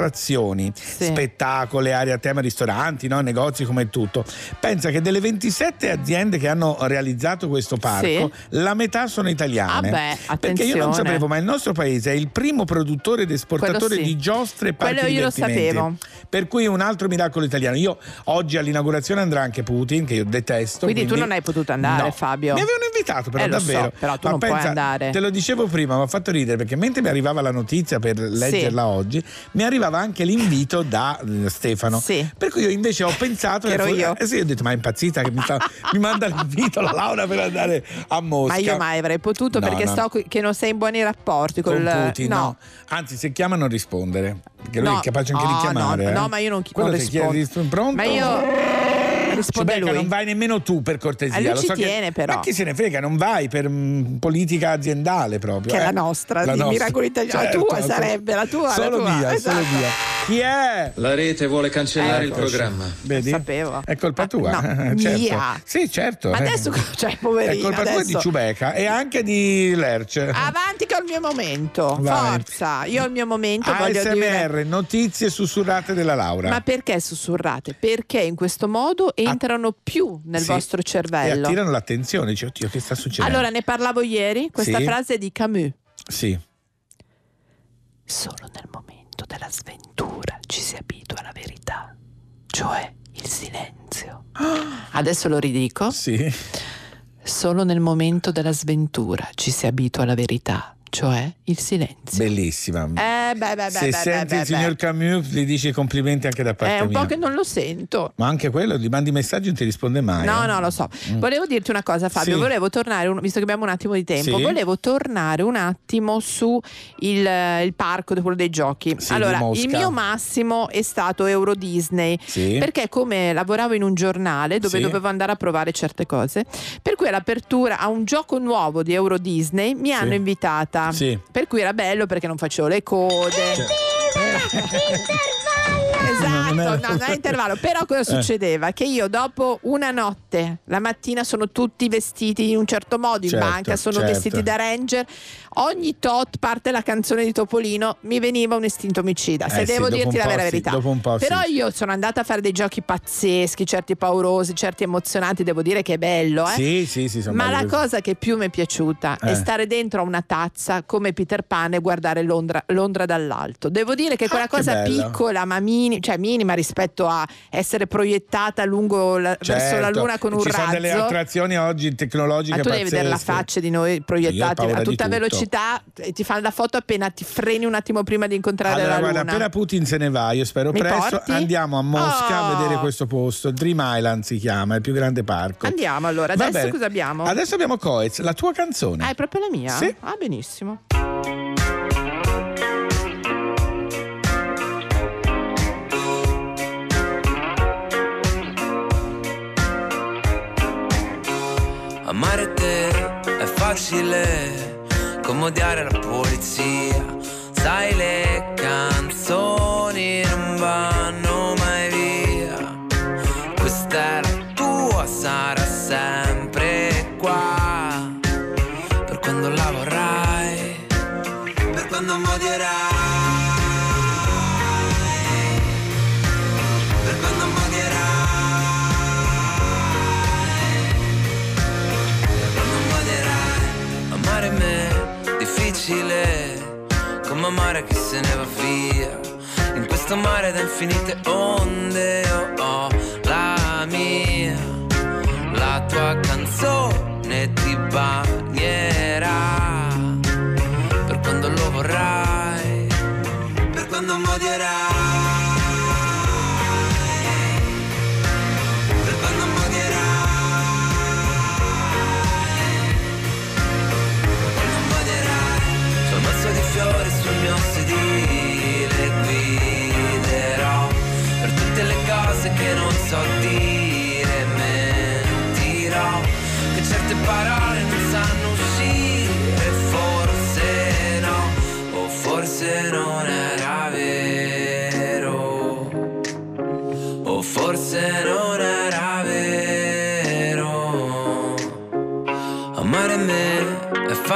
spettacoli, aree a tema, ristoranti, no? negozi come tutto. Pensa che delle 27 aziende che hanno realizzato questo parco, Sì. la metà sono italiane. Ah beh, Perché io non sapevo, ma il nostro paese è il primo produttore ed esportatore sì. di giostre e parchi Quello io lo sapevo. Per cui è un altro miracolo italiano. Io oggi all'inaugurazione andrà anche Putin, che io detesto. Quindi tu non hai potuto andare, No. Fabio. Mi avevano invitato, però Eh, davvero. so, però tu Ma non puoi pensa, andare. Te lo dicevo prima, mi ha fatto ridere perché mentre mi arrivava la notizia per leggerla oggi, mi arrivava anche l'invito da eh, Stefano. Per cui io invece ho pensato ero fu- io. Eh sì, ho detto, ma è impazzita che mi, sta- mi manda l'invito la Laura per andare a Mosca. Ma io mai avrei potuto No, perché no. so che non sei in buoni rapporti col con Putin, no. no. Anzi, se chiama non rispondere. Perché lui è capace anche di Oh, chiamare. no, eh. no, ma io non chi- Quello non rispondo. di- pronto? Ma io risponde Ciubecca, lui. non vai nemmeno tu per cortesia. Eh, lui lo ci so che- tiene, però. Ma chi se ne frega, non vai per mm, politica aziendale proprio. Che è eh. la nostra, La di nostra. Miracolo Italiano. La Certo, tua la sarebbe, la tua, la Solo tua. mia, Esatto. solo mia. Chi è? La rete vuole cancellare il Eccoci. programma. Vedi? sapevo. È colpa tua. no, [LAUGHS] certo. mia. Sì, certo. Ma eh. adesso, cioè, poverina, È colpa tua e di adesso- Ciubeca e anche di Lerch. Avanti che ho il mio momento. Vai. Forza, io ho il mio momento, voglio dire. ASMR, notizie sussurrate della Laura. Ma perché sussurrate? Perché in questo modo entrano più nel Sì. vostro E cervello. attirano l'attenzione, dice, oddio, che sta succedendo? Allora, ne parlavo ieri, questa Sì. frase di Camus. Sì. Solo nel momento della sventura ci si abitua alla verità, cioè il silenzio. [GASPS] Adesso lo ridico. Sì. Solo nel momento della sventura ci si abitua alla verità, cioè il silenzio. Bellissima. Eh, beh, beh, beh, Se beh, senti il signor Camus, gli dici i complimenti anche da parte È un mia. po' che non lo sento. Ma anche quello, gli mandi messaggi e non ti risponde mai. No, eh. no, lo so. Mm. Volevo dirti una cosa, Fabio. Sì. Volevo tornare, un- visto che abbiamo un attimo di tempo, Sì. volevo tornare un attimo su il, il parco quello dei giochi. Sì, allora, il mio massimo è stato Euro Disney. Perché come lavoravo in un giornale dove dovevo andare a provare certe cose, per cui all'apertura a un gioco nuovo di Euro Disney mi hanno invitata. Sì. Per cui era bello perché non facevo le code. Esatto, no, non è intervallo. Però cosa Eh. succedeva? Che io dopo una notte, la mattina sono tutti vestiti in un certo modo in Certo, banca, sono certo. vestiti da ranger. Ogni tot parte la canzone di Topolino, mi veniva un istinto omicida. Se Eh sì, devo dopo dirti la vera sì, verità. Però sì. io sono andata a fare dei giochi pazzeschi, certi paurosi, certi emozionanti, devo dire che è bello, eh. Sì, sì, sì, Ma la cosa che più mi è piaciuta è Eh. stare dentro a una tazza come Peter Pan e guardare Londra, Londra dall'alto. Devo dire che quella Ah, che cosa bello. piccola, ma mini- cioè minima rispetto a essere proiettata lungo la- verso la Certo, Luna con un Ci razzo. sono delle attrazioni oggi tecnologiche ma tu devi vedere la pazzesche. faccia di noi paura a tutta tutto. Velocità e ti fanno la foto appena ti freni un attimo prima di incontrare Allora, la guarda, Luna. appena Putin se ne va, io spero Mi presto, porti? andiamo a Mosca a Oh. vedere questo posto. Dream Island si chiama, il più grande parco. Andiamo allora, adesso bene. cosa abbiamo? Adesso abbiamo Coez, la tua canzone. Ah, è proprio la mia? Sì. Ah, benissimo. Amare te è facile come odiare la polizia. Sai le canzoni non vanno mare da infinite onde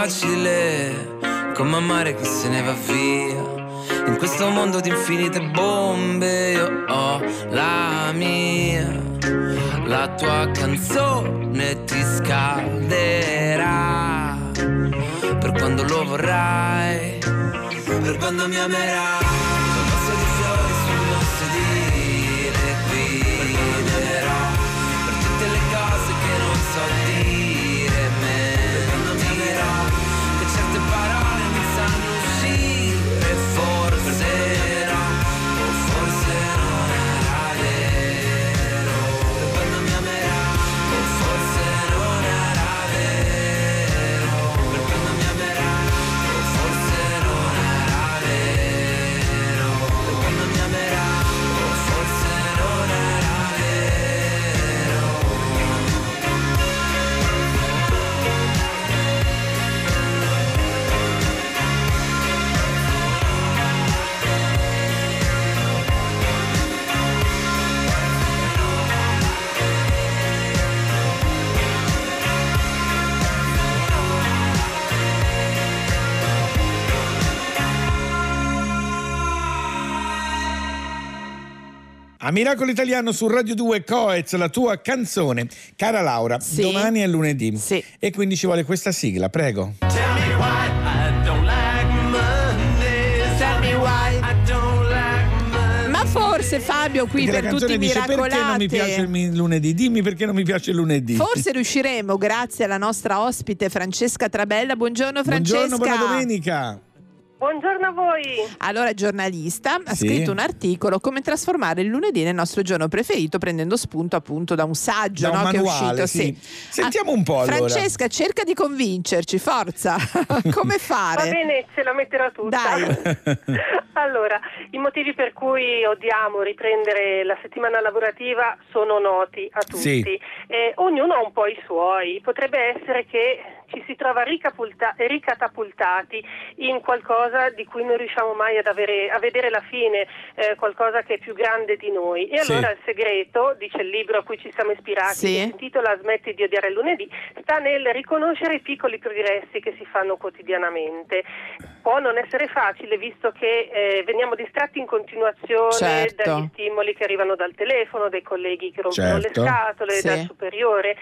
facile, come amare chi se ne va via. In questo mondo di infinite bombe io ho la mia. La tua canzone ti scalderà per quando lo vorrai, per quando mi amerai. A Miracolo Italiano su Radio 2 Coez, la tua canzone. Cara Laura, domani è lunedì. E quindi ci vuole questa sigla, prego. Tell me why I don't like Mondays. Tell me why I don't like Ma forse Fabio qui Perché per la tutti i dice perché non mi piace il miracolati. lunedì? Dimmi perché non mi piace il lunedì. Forse riusciremo, grazie alla nostra ospite Francesca Trabella. Buongiorno Francesca. Buongiorno, buona domenica. Buongiorno a voi. Allora, giornalista, ha Sì. scritto un articolo come trasformare il lunedì nel nostro giorno preferito, prendendo spunto appunto da un saggio Da un no, che è manuale, uscito. sì. sì. Sentiamo un po' allora. Francesca, cerca di convincerci, forza. [LAUGHS] come fare? Va bene, ce la metterò tutta. [LAUGHS] allora, i motivi per cui odiamo riprendere la settimana lavorativa sono noti a tutti. Sì. Eh, ognuno ha un po' i suoi. Potrebbe essere che ci si trova ricapulta- ricatapultati in qualcosa di cui non riusciamo mai ad avere, a vedere la fine, eh, qualcosa che è più grande di noi. E Sì. allora il segreto, dice il libro a cui ci siamo ispirati, Sì. che si intitola Smetti di odiare il lunedì, sta nel riconoscere i piccoli progressi che si fanno quotidianamente. Può non essere facile visto che eh, veniamo distratti in continuazione Certo. dagli stimoli che arrivano dal telefono, dai colleghi che rompono Certo. le scatole, Sì. dal superiore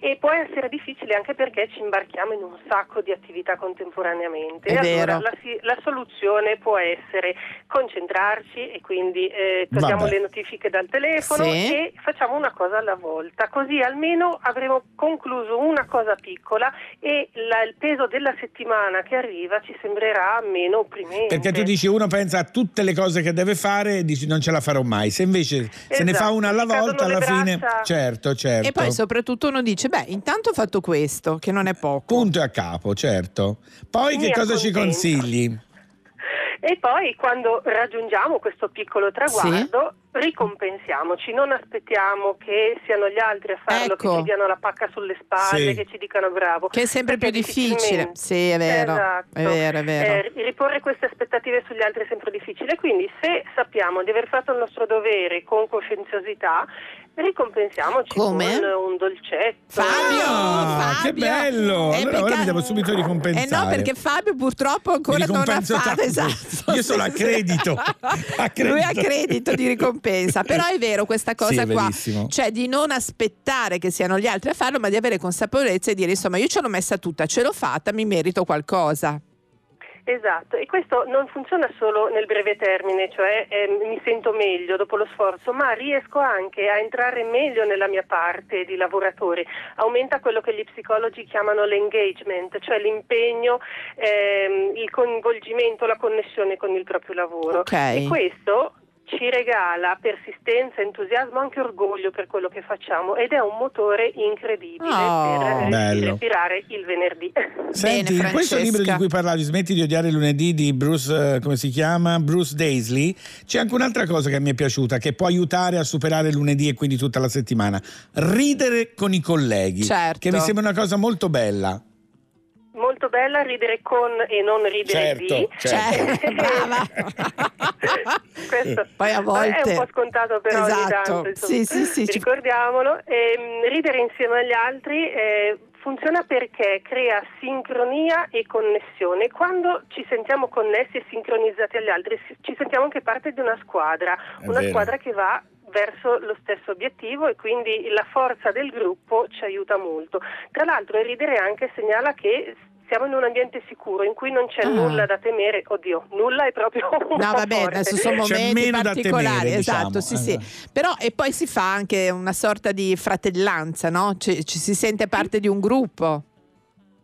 e può essere difficile anche perché ci imbarchiamo in un sacco di attività contemporaneamente. È e allora vero. la, la soluzione può essere concentrarci e quindi eh, togliamo Vabbè. le notifiche dal telefono Sì. e facciamo una cosa alla volta, così almeno avremo concluso una cosa piccola e la- il peso della settimana che arriva ci sembrerà meno opprimente. Perché tu dici uno pensa a tutte le cose che deve fare e dici non ce la farò mai. Se invece se ne fa Esatto, una alla volta, alla fine. Certo, certo. E poi soprattutto uno dice, beh, intanto ho fatto questo, che non è poco. Punto e a capo, certo. Poi Mi che cosa ci accontento. consigli? E poi quando raggiungiamo questo piccolo traguardo ricompensiamoci, non aspettiamo che siano gli altri a farlo, Ecco. che ci diano la pacca sulle spalle, Sì. che ci dicano bravo. Che è sempre più Perché difficile. Sì, è vero. Esatto. È vero, è vero. Eh, riporre queste aspettative sugli altri è sempre difficile, quindi se sappiamo di aver fatto il nostro dovere con coscienziosità, ricompensiamoci Come? con un dolcetto. Ah, che bello! Eh, Allora ora mi devo subito Eh ricompensare. no, perché Fabio purtroppo ancora non ha fatto tanto. esatto. Io sono a credito. A [LAUGHS] credito. Lui ha credito di ricompensa, però è vero questa cosa Sì, qua, verissimo. cioè di non aspettare che siano gli altri a farlo, ma di avere consapevolezza e dire insomma io ce l'ho messa tutta, ce l'ho fatta, mi merito qualcosa. Esatto, e questo non funziona solo nel breve termine, cioè ehm, mi sento meglio dopo lo sforzo, ma riesco anche a entrare meglio nella mia parte di lavoratore. Aumenta quello che gli psicologi chiamano l'engagement, cioè l'impegno, ehm, il coinvolgimento, la connessione con il proprio lavoro. Ok. E questo ci regala persistenza, entusiasmo, anche orgoglio per quello che facciamo ed è un motore incredibile Oh. per respirare il venerdì. Senti, in questo libro di cui parlavi, Smetti di odiare lunedì di Bruce, eh, come si chiama? Bruce Daisley, c'è anche un'altra cosa che mi è piaciuta, che può aiutare a superare lunedì e quindi tutta la settimana. Ridere con i colleghi, Certo. che mi sembra una cosa molto bella. Molto bella ridere con e non ridere Certo, di. certo. [LAUGHS] [LAUGHS] Questo Poi a volte- è un po' scontato però ogni Esatto. tanto, insomma. Sì, sì, sì, ricordiamolo. Ehm, ridere insieme agli altri eh, funziona perché crea sincronia e connessione. Quando ci sentiamo connessi e sincronizzati agli altri ci sentiamo anche parte di una squadra, È una vero. squadra che va verso lo stesso obiettivo e quindi la forza del gruppo ci aiuta molto. Tra l'altro il ridere anche segnala che siamo in un ambiente sicuro in cui non c'è Ah. nulla da temere, oddio, nulla è proprio un No, vabbè, adesso sono momenti particolari, esatto, diciamo. sì, sì. Però e poi si fa anche una sorta di fratellanza, no? Ci, ci si sente parte di un gruppo.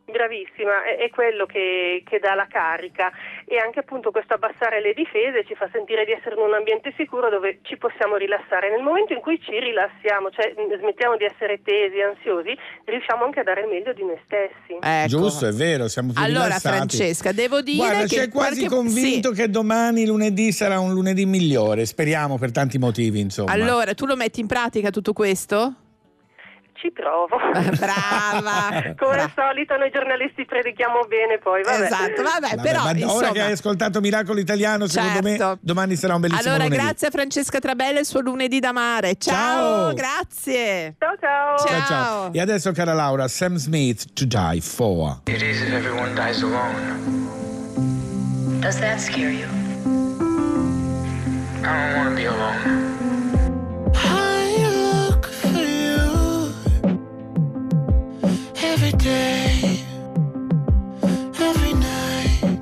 Bravissima, è, è quello che, che dà la carica e anche appunto questo abbassare le difese ci fa sentire di essere in un ambiente sicuro dove ci possiamo rilassare. Nel momento in cui ci rilassiamo, cioè smettiamo di essere tesi, ansiosi, riusciamo anche a dare il meglio di noi stessi. Ecco. Giusto, è vero, siamo più Allora, rilassati. Francesca, devo dire Guarda, che c'è quasi qualche- convinto che domani lunedì sarà un lunedì migliore, speriamo per tanti motivi, insomma. Allora, tu lo metti in pratica tutto questo? Ci provo. Brava. [LAUGHS] Come al solito noi giornalisti predichiamo bene poi, vabbè. Esatto, vabbè, Vabbè, però ma ora insomma, che hai ascoltato Miracolo Italiano, secondo Certo. me domani sarà un bellissimo Allora, lunedì. grazie a Francesca Trabella e il suo lunedì da mare. Ciao, Ciao. grazie. Ciao ciao. Ciao, ciao. E adesso, cara Laura, Sam Smith to die for. It is if everyone dies alone. Does that scare you? I don't want to be alone. Every day, every night.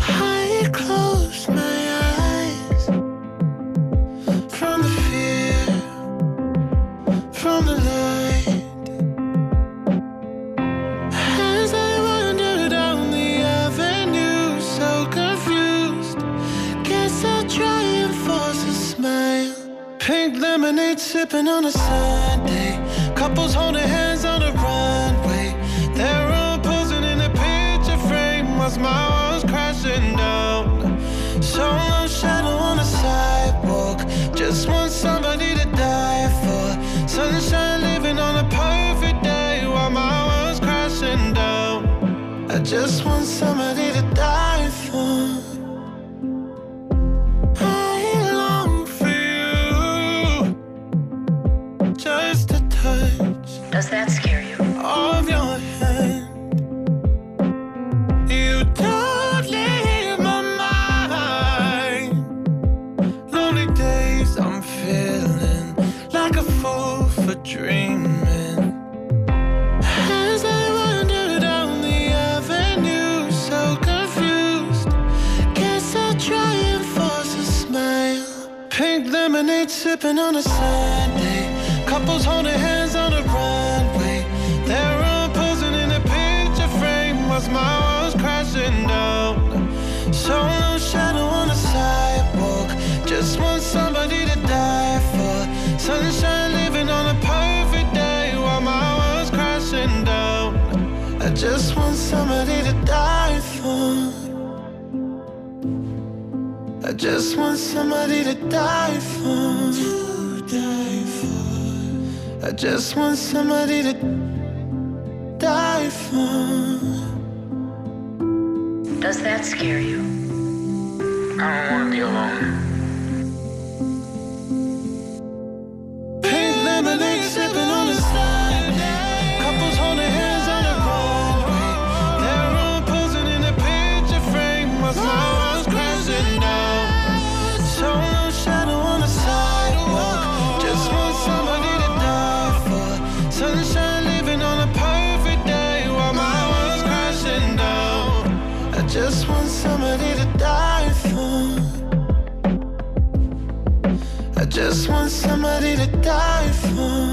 I close my eyes from the fear, from the light. As I wander down the avenue, so confused. Guess I'll try and force a smile. Pink lemonade sipping on a Sunday. Couples holding hands on the runway. They're all posing in a picture frame whilst my Does that scare you? of your hand. You don't leave my mind. Lonely days I'm feeling like a fool for dreaming. As I wander down the avenue, so confused. Guess I'll try and force a smile. Pink lemonade sipping on a Sunday. Couples holding hands my walls crashing down. Solo shadow on the sidewalk. Just want somebody to die for. Sunshine living on a perfect day while my world's crashing down. I just want somebody to die for. I just want somebody to die for. To die for. I just want somebody to die for. Does that scare you? I don't want to be alone. Pink lemonade sipping somebody to die for.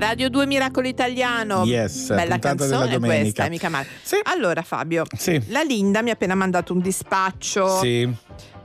Radio 2 Miracolo Italiano. Yes, Bella canzone questa, mica male. Allora Fabio, Sì. la Linda mi ha appena mandato un dispaccio. Sì,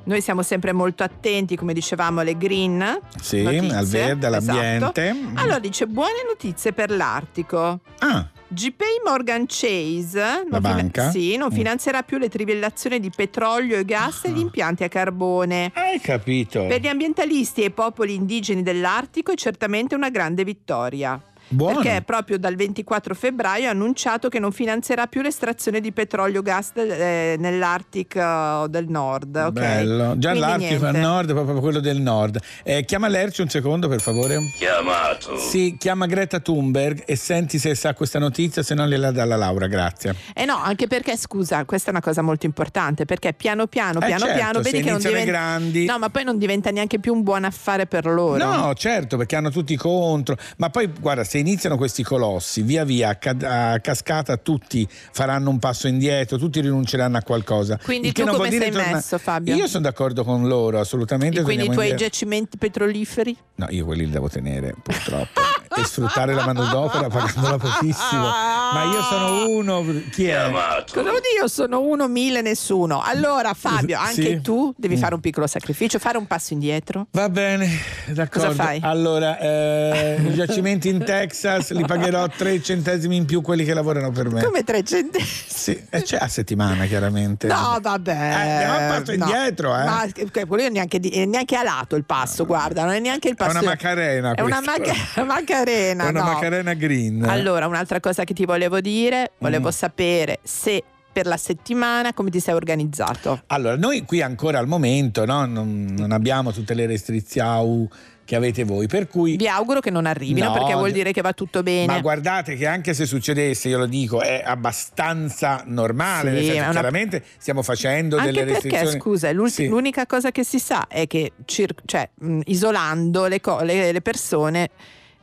Noi siamo sempre molto attenti, come dicevamo, alle green. sì, notizie. al verde, all'ambiente. Esatto. Allora dice buone notizie per l'Artico. Ah. GP Morgan Chase non, banca? sì, non Mm. finanzierà più le trivellazioni di petrolio e gas e gli impianti a carbone. Hai capito? Per gli ambientalisti e i popoli indigeni dell'Artico è certamente una grande vittoria. Buono. Perché proprio dal 24 febbraio ha annunciato che non finanzierà più l'estrazione di petrolio e gas del- eh, nell'Artico del Nord. ok? Bello. Già Quindi l'Artico al niente. nord, proprio quello del nord. Eh, chiama Lerci un secondo, per favore. Chiamato. Sì, chiama Greta Thunberg e senti se sa questa notizia, se no gliela dà la Laura, grazie. Eh no, anche perché scusa, questa è una cosa molto importante, perché piano piano, Eh piano certo, piano, vedi che non diventa grandi. No, ma poi non diventa neanche più un buon affare per loro. No, certo, perché hanno tutti contro. Ma poi, guarda, se iniziano questi colossi, via via, a, ca- a cascata, tutti faranno un passo indietro, tutti rinunceranno a qualcosa. Quindi Il che tu non come sei torna- messo, Fabio? Io sono d'accordo con loro, assolutamente. E quindi i tuoi indietro. giacimenti petroliferi? No, io quelli li devo tenere, purtroppo. e sfruttare la manodopera pagandola pochissimo. Ma io sono uno. Chi è? Cosa vuol dire io sono uno, mille, nessuno? Allora, Fabio, anche Sì. tu devi Mm. fare un piccolo sacrificio, fare un passo indietro. Va bene, d'accordo. Cosa fai? Allora, eh, i giacimenti in [LAUGHS] Texas li pagherò 3 centesimi in più quelli che lavorano per me. Come 300? Sì, e c'è a settimana, chiaramente. No, vabbè. andiamo un passo no. indietro, eh. Ma che- quello è neanche, è neanche a lato il passo, guarda, non è neanche il È passo. una macarena. È una maca- [LAUGHS] macarena. È una no. macarena green. Allora, un'altra cosa che ti volevo dire, volevo Mm. sapere se per la settimana come ti sei organizzato. Allora, noi qui ancora al momento no, non, non abbiamo tutte le restrizioni che avete voi, per cui... Vi auguro che non arrivino No, perché vuol dire che va tutto bene. Ma guardate che anche se succedesse, io lo dico, è abbastanza normale. Sì, senso, una- Chiaramente stiamo facendo Anche delle perché, restrizioni. scusa, Sì. l'unica cosa che si sa è che cir- cioè, mh, isolando le, co- le- le persone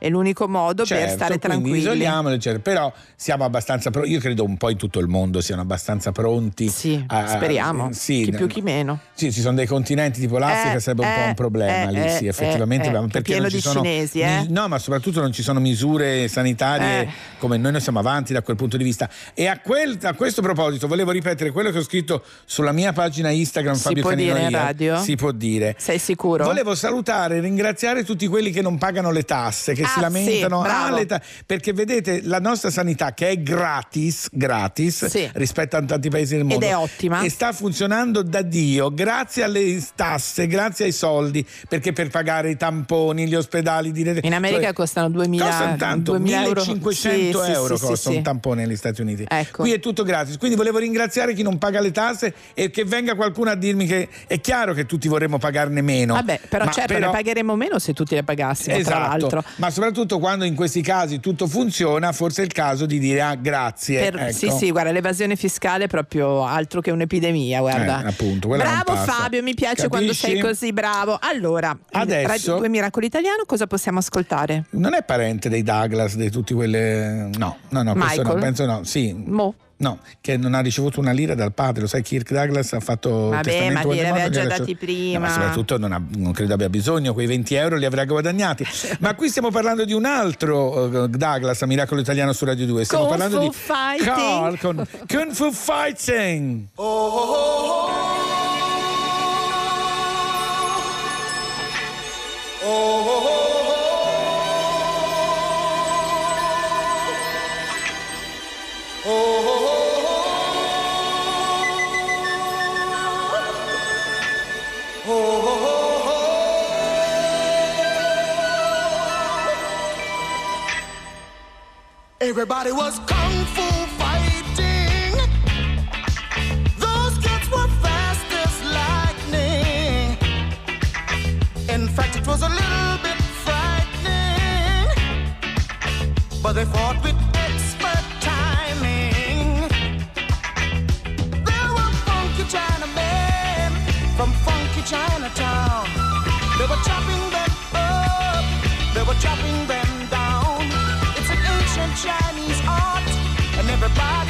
è l'unico modo per Certo, stare quindi tranquilli. isoliamole, eccetera. però siamo abbastanza pronti. Io credo un po' in tutto il mondo siano abbastanza pronti. Sì, a- speriamo. sì, chi più chi meno. Sì, ci sono dei continenti tipo l'Africa, Eh, sarebbe un po' eh, un problema eh, lì, sì, eh, effettivamente, eh, eh, perché pieno non ci di sono cinesi, eh. No, ma soprattutto non ci sono misure sanitarie Eh. come noi, noi siamo avanti da quel punto di vista. E a, quel- a questo proposito volevo ripetere quello che ho scritto sulla mia pagina Instagram Si Fabio può Canino dire in radio? Si può dire. Sei sicuro? Volevo salutare e ringraziare tutti quelli che non pagano le tasse, che si lamentano. "Ah, le ta-" perché vedete, la nostra sanità che è gratis, gratis Sì. rispetto a tanti paesi del mondo. è ottima. E sta funzionando da Dio, grazie alle tasse, grazie ai soldi, perché per pagare i tamponi, gli ospedali di In America cioè, costano 2000, Costano tanto, 2000 euro. 1500 Sì, sì, euro sì, costa un tampone negli Stati Uniti. Ecco. Qui è tutto gratis. Quindi volevo ringraziare chi non paga le tasse e che venga qualcuno a dirmi che è chiaro che tutti vorremmo pagarne meno. Vabbè, però ma certo però- ne pagheremo meno se tutti le pagassimo, tra Esatto, l'altro. ma soprattutto quando in questi casi tutto funziona, forse è il caso di dire ah, grazie. Per- ecco. Sì, sì, guarda, l'evasione fiscale è proprio altro che un'epidemia, guarda. Eh, appunto, bravo. Fabio, mi piace quando Capisci? sei così bravo. Allora, Adesso- Radio 2 Miracolo Italiano, cosa possiamo ascoltare? Non è parente dei Douglas, di tutti quelle. No, no, no, no, penso no. Sì. Mo? No, che non ha ricevuto una lira dal padre, lo sai, Kirk Douglas ha fatto Vabbè, testamento ma quando glieli è aveva morto, già ha dati prima. No, ma soprattutto non, ha- non credo abbia bisogno, quei 20 euro li avrà guadagnati. [LAUGHS] ma qui stiamo parlando di un altro eh, Douglas a Miracolo Italiano su Radio 2. Stiamo Kung parlando Fu di Fighting. Carl con [LAUGHS] Kung Fu Fighting. Everybody was kung fu fighting. Those kids were fast as lightning. In fact, it was a little bit frightening. But they fought with expert timing. There were funky Chinamen from funky Chinatown. They were chopping them up, they were chopping and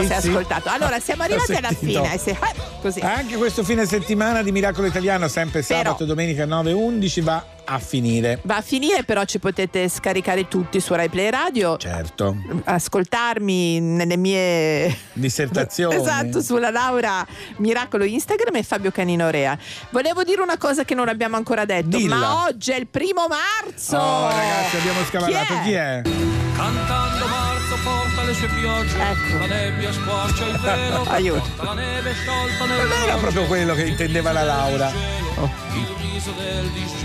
so Sì, se hai sì. ascoltato. Allora, siamo Ho arrivati alla fine. se- ah, così. Anche questo fine settimana di Miracolo Italiano, sempre Però- sabato e domenica 9-11, va a finire. Va a finire, però ci potete scaricare tutti su Rai Play Radio. Certo. Ascoltarmi nelle mie Dissertazioni. [LAUGHS] Esatto, sulla Laura Miracolo Instagram e Fabio Canino Rea. Volevo dire una cosa che non abbiamo ancora detto, Dilla. ma oggi è il primo marzo. Oh, ragazzi, abbiamo scavallato. Chi è? Cantando marzo porta le sue piogge, la nebbia squarcia il velo, [LAUGHS] Aiuto. la neve sciolta nel Non era proprio quello che intendeva la Laura.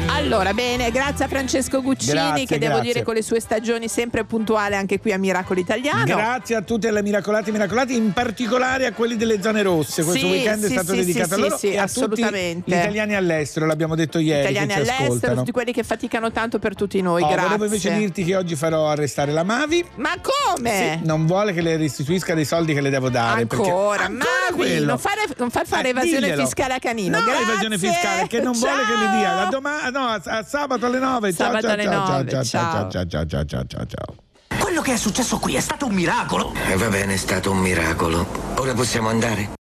Allora, bene, grazie a Francesco Guccini Grazie, che devo grazie. dire con le sue stagioni sempre puntuale anche qui a Miracolo Italiano. Grazie a tutte le miracolate e miracolati, in particolare a quelli delle zone rosse. Questo Sì, weekend è sì, stato sì, dedicato sì, a loro sì, e a assolutamente. tutti gli italiani all'estero, l'abbiamo detto ieri. Italiani che ci all'estero, ascoltano. tutti quelli che faticano tanto per tutti noi, Oh, grazie. volevo invece dirti che oggi farò arrestare la Mavi. Ma come? Sì, non vuole che le restituisca dei soldi che le devo dare. Ancora, Ancora Mavi, quello. non fare, non far fare Eh, evasione diglielo. fiscale a Canino. No, grazie. evasione fiscale, che non vuole che le dia. A, doma- no, a, a sabato alle 9. Ciao, Sabato ciao, alle ciao, 9, ciao, ciao, ciao. ciao, ciao, ciao, ciao, ciao, ciao. Quello che è successo qui è stato un miracolo. E va bene, è stato un miracolo. Ora possiamo andare?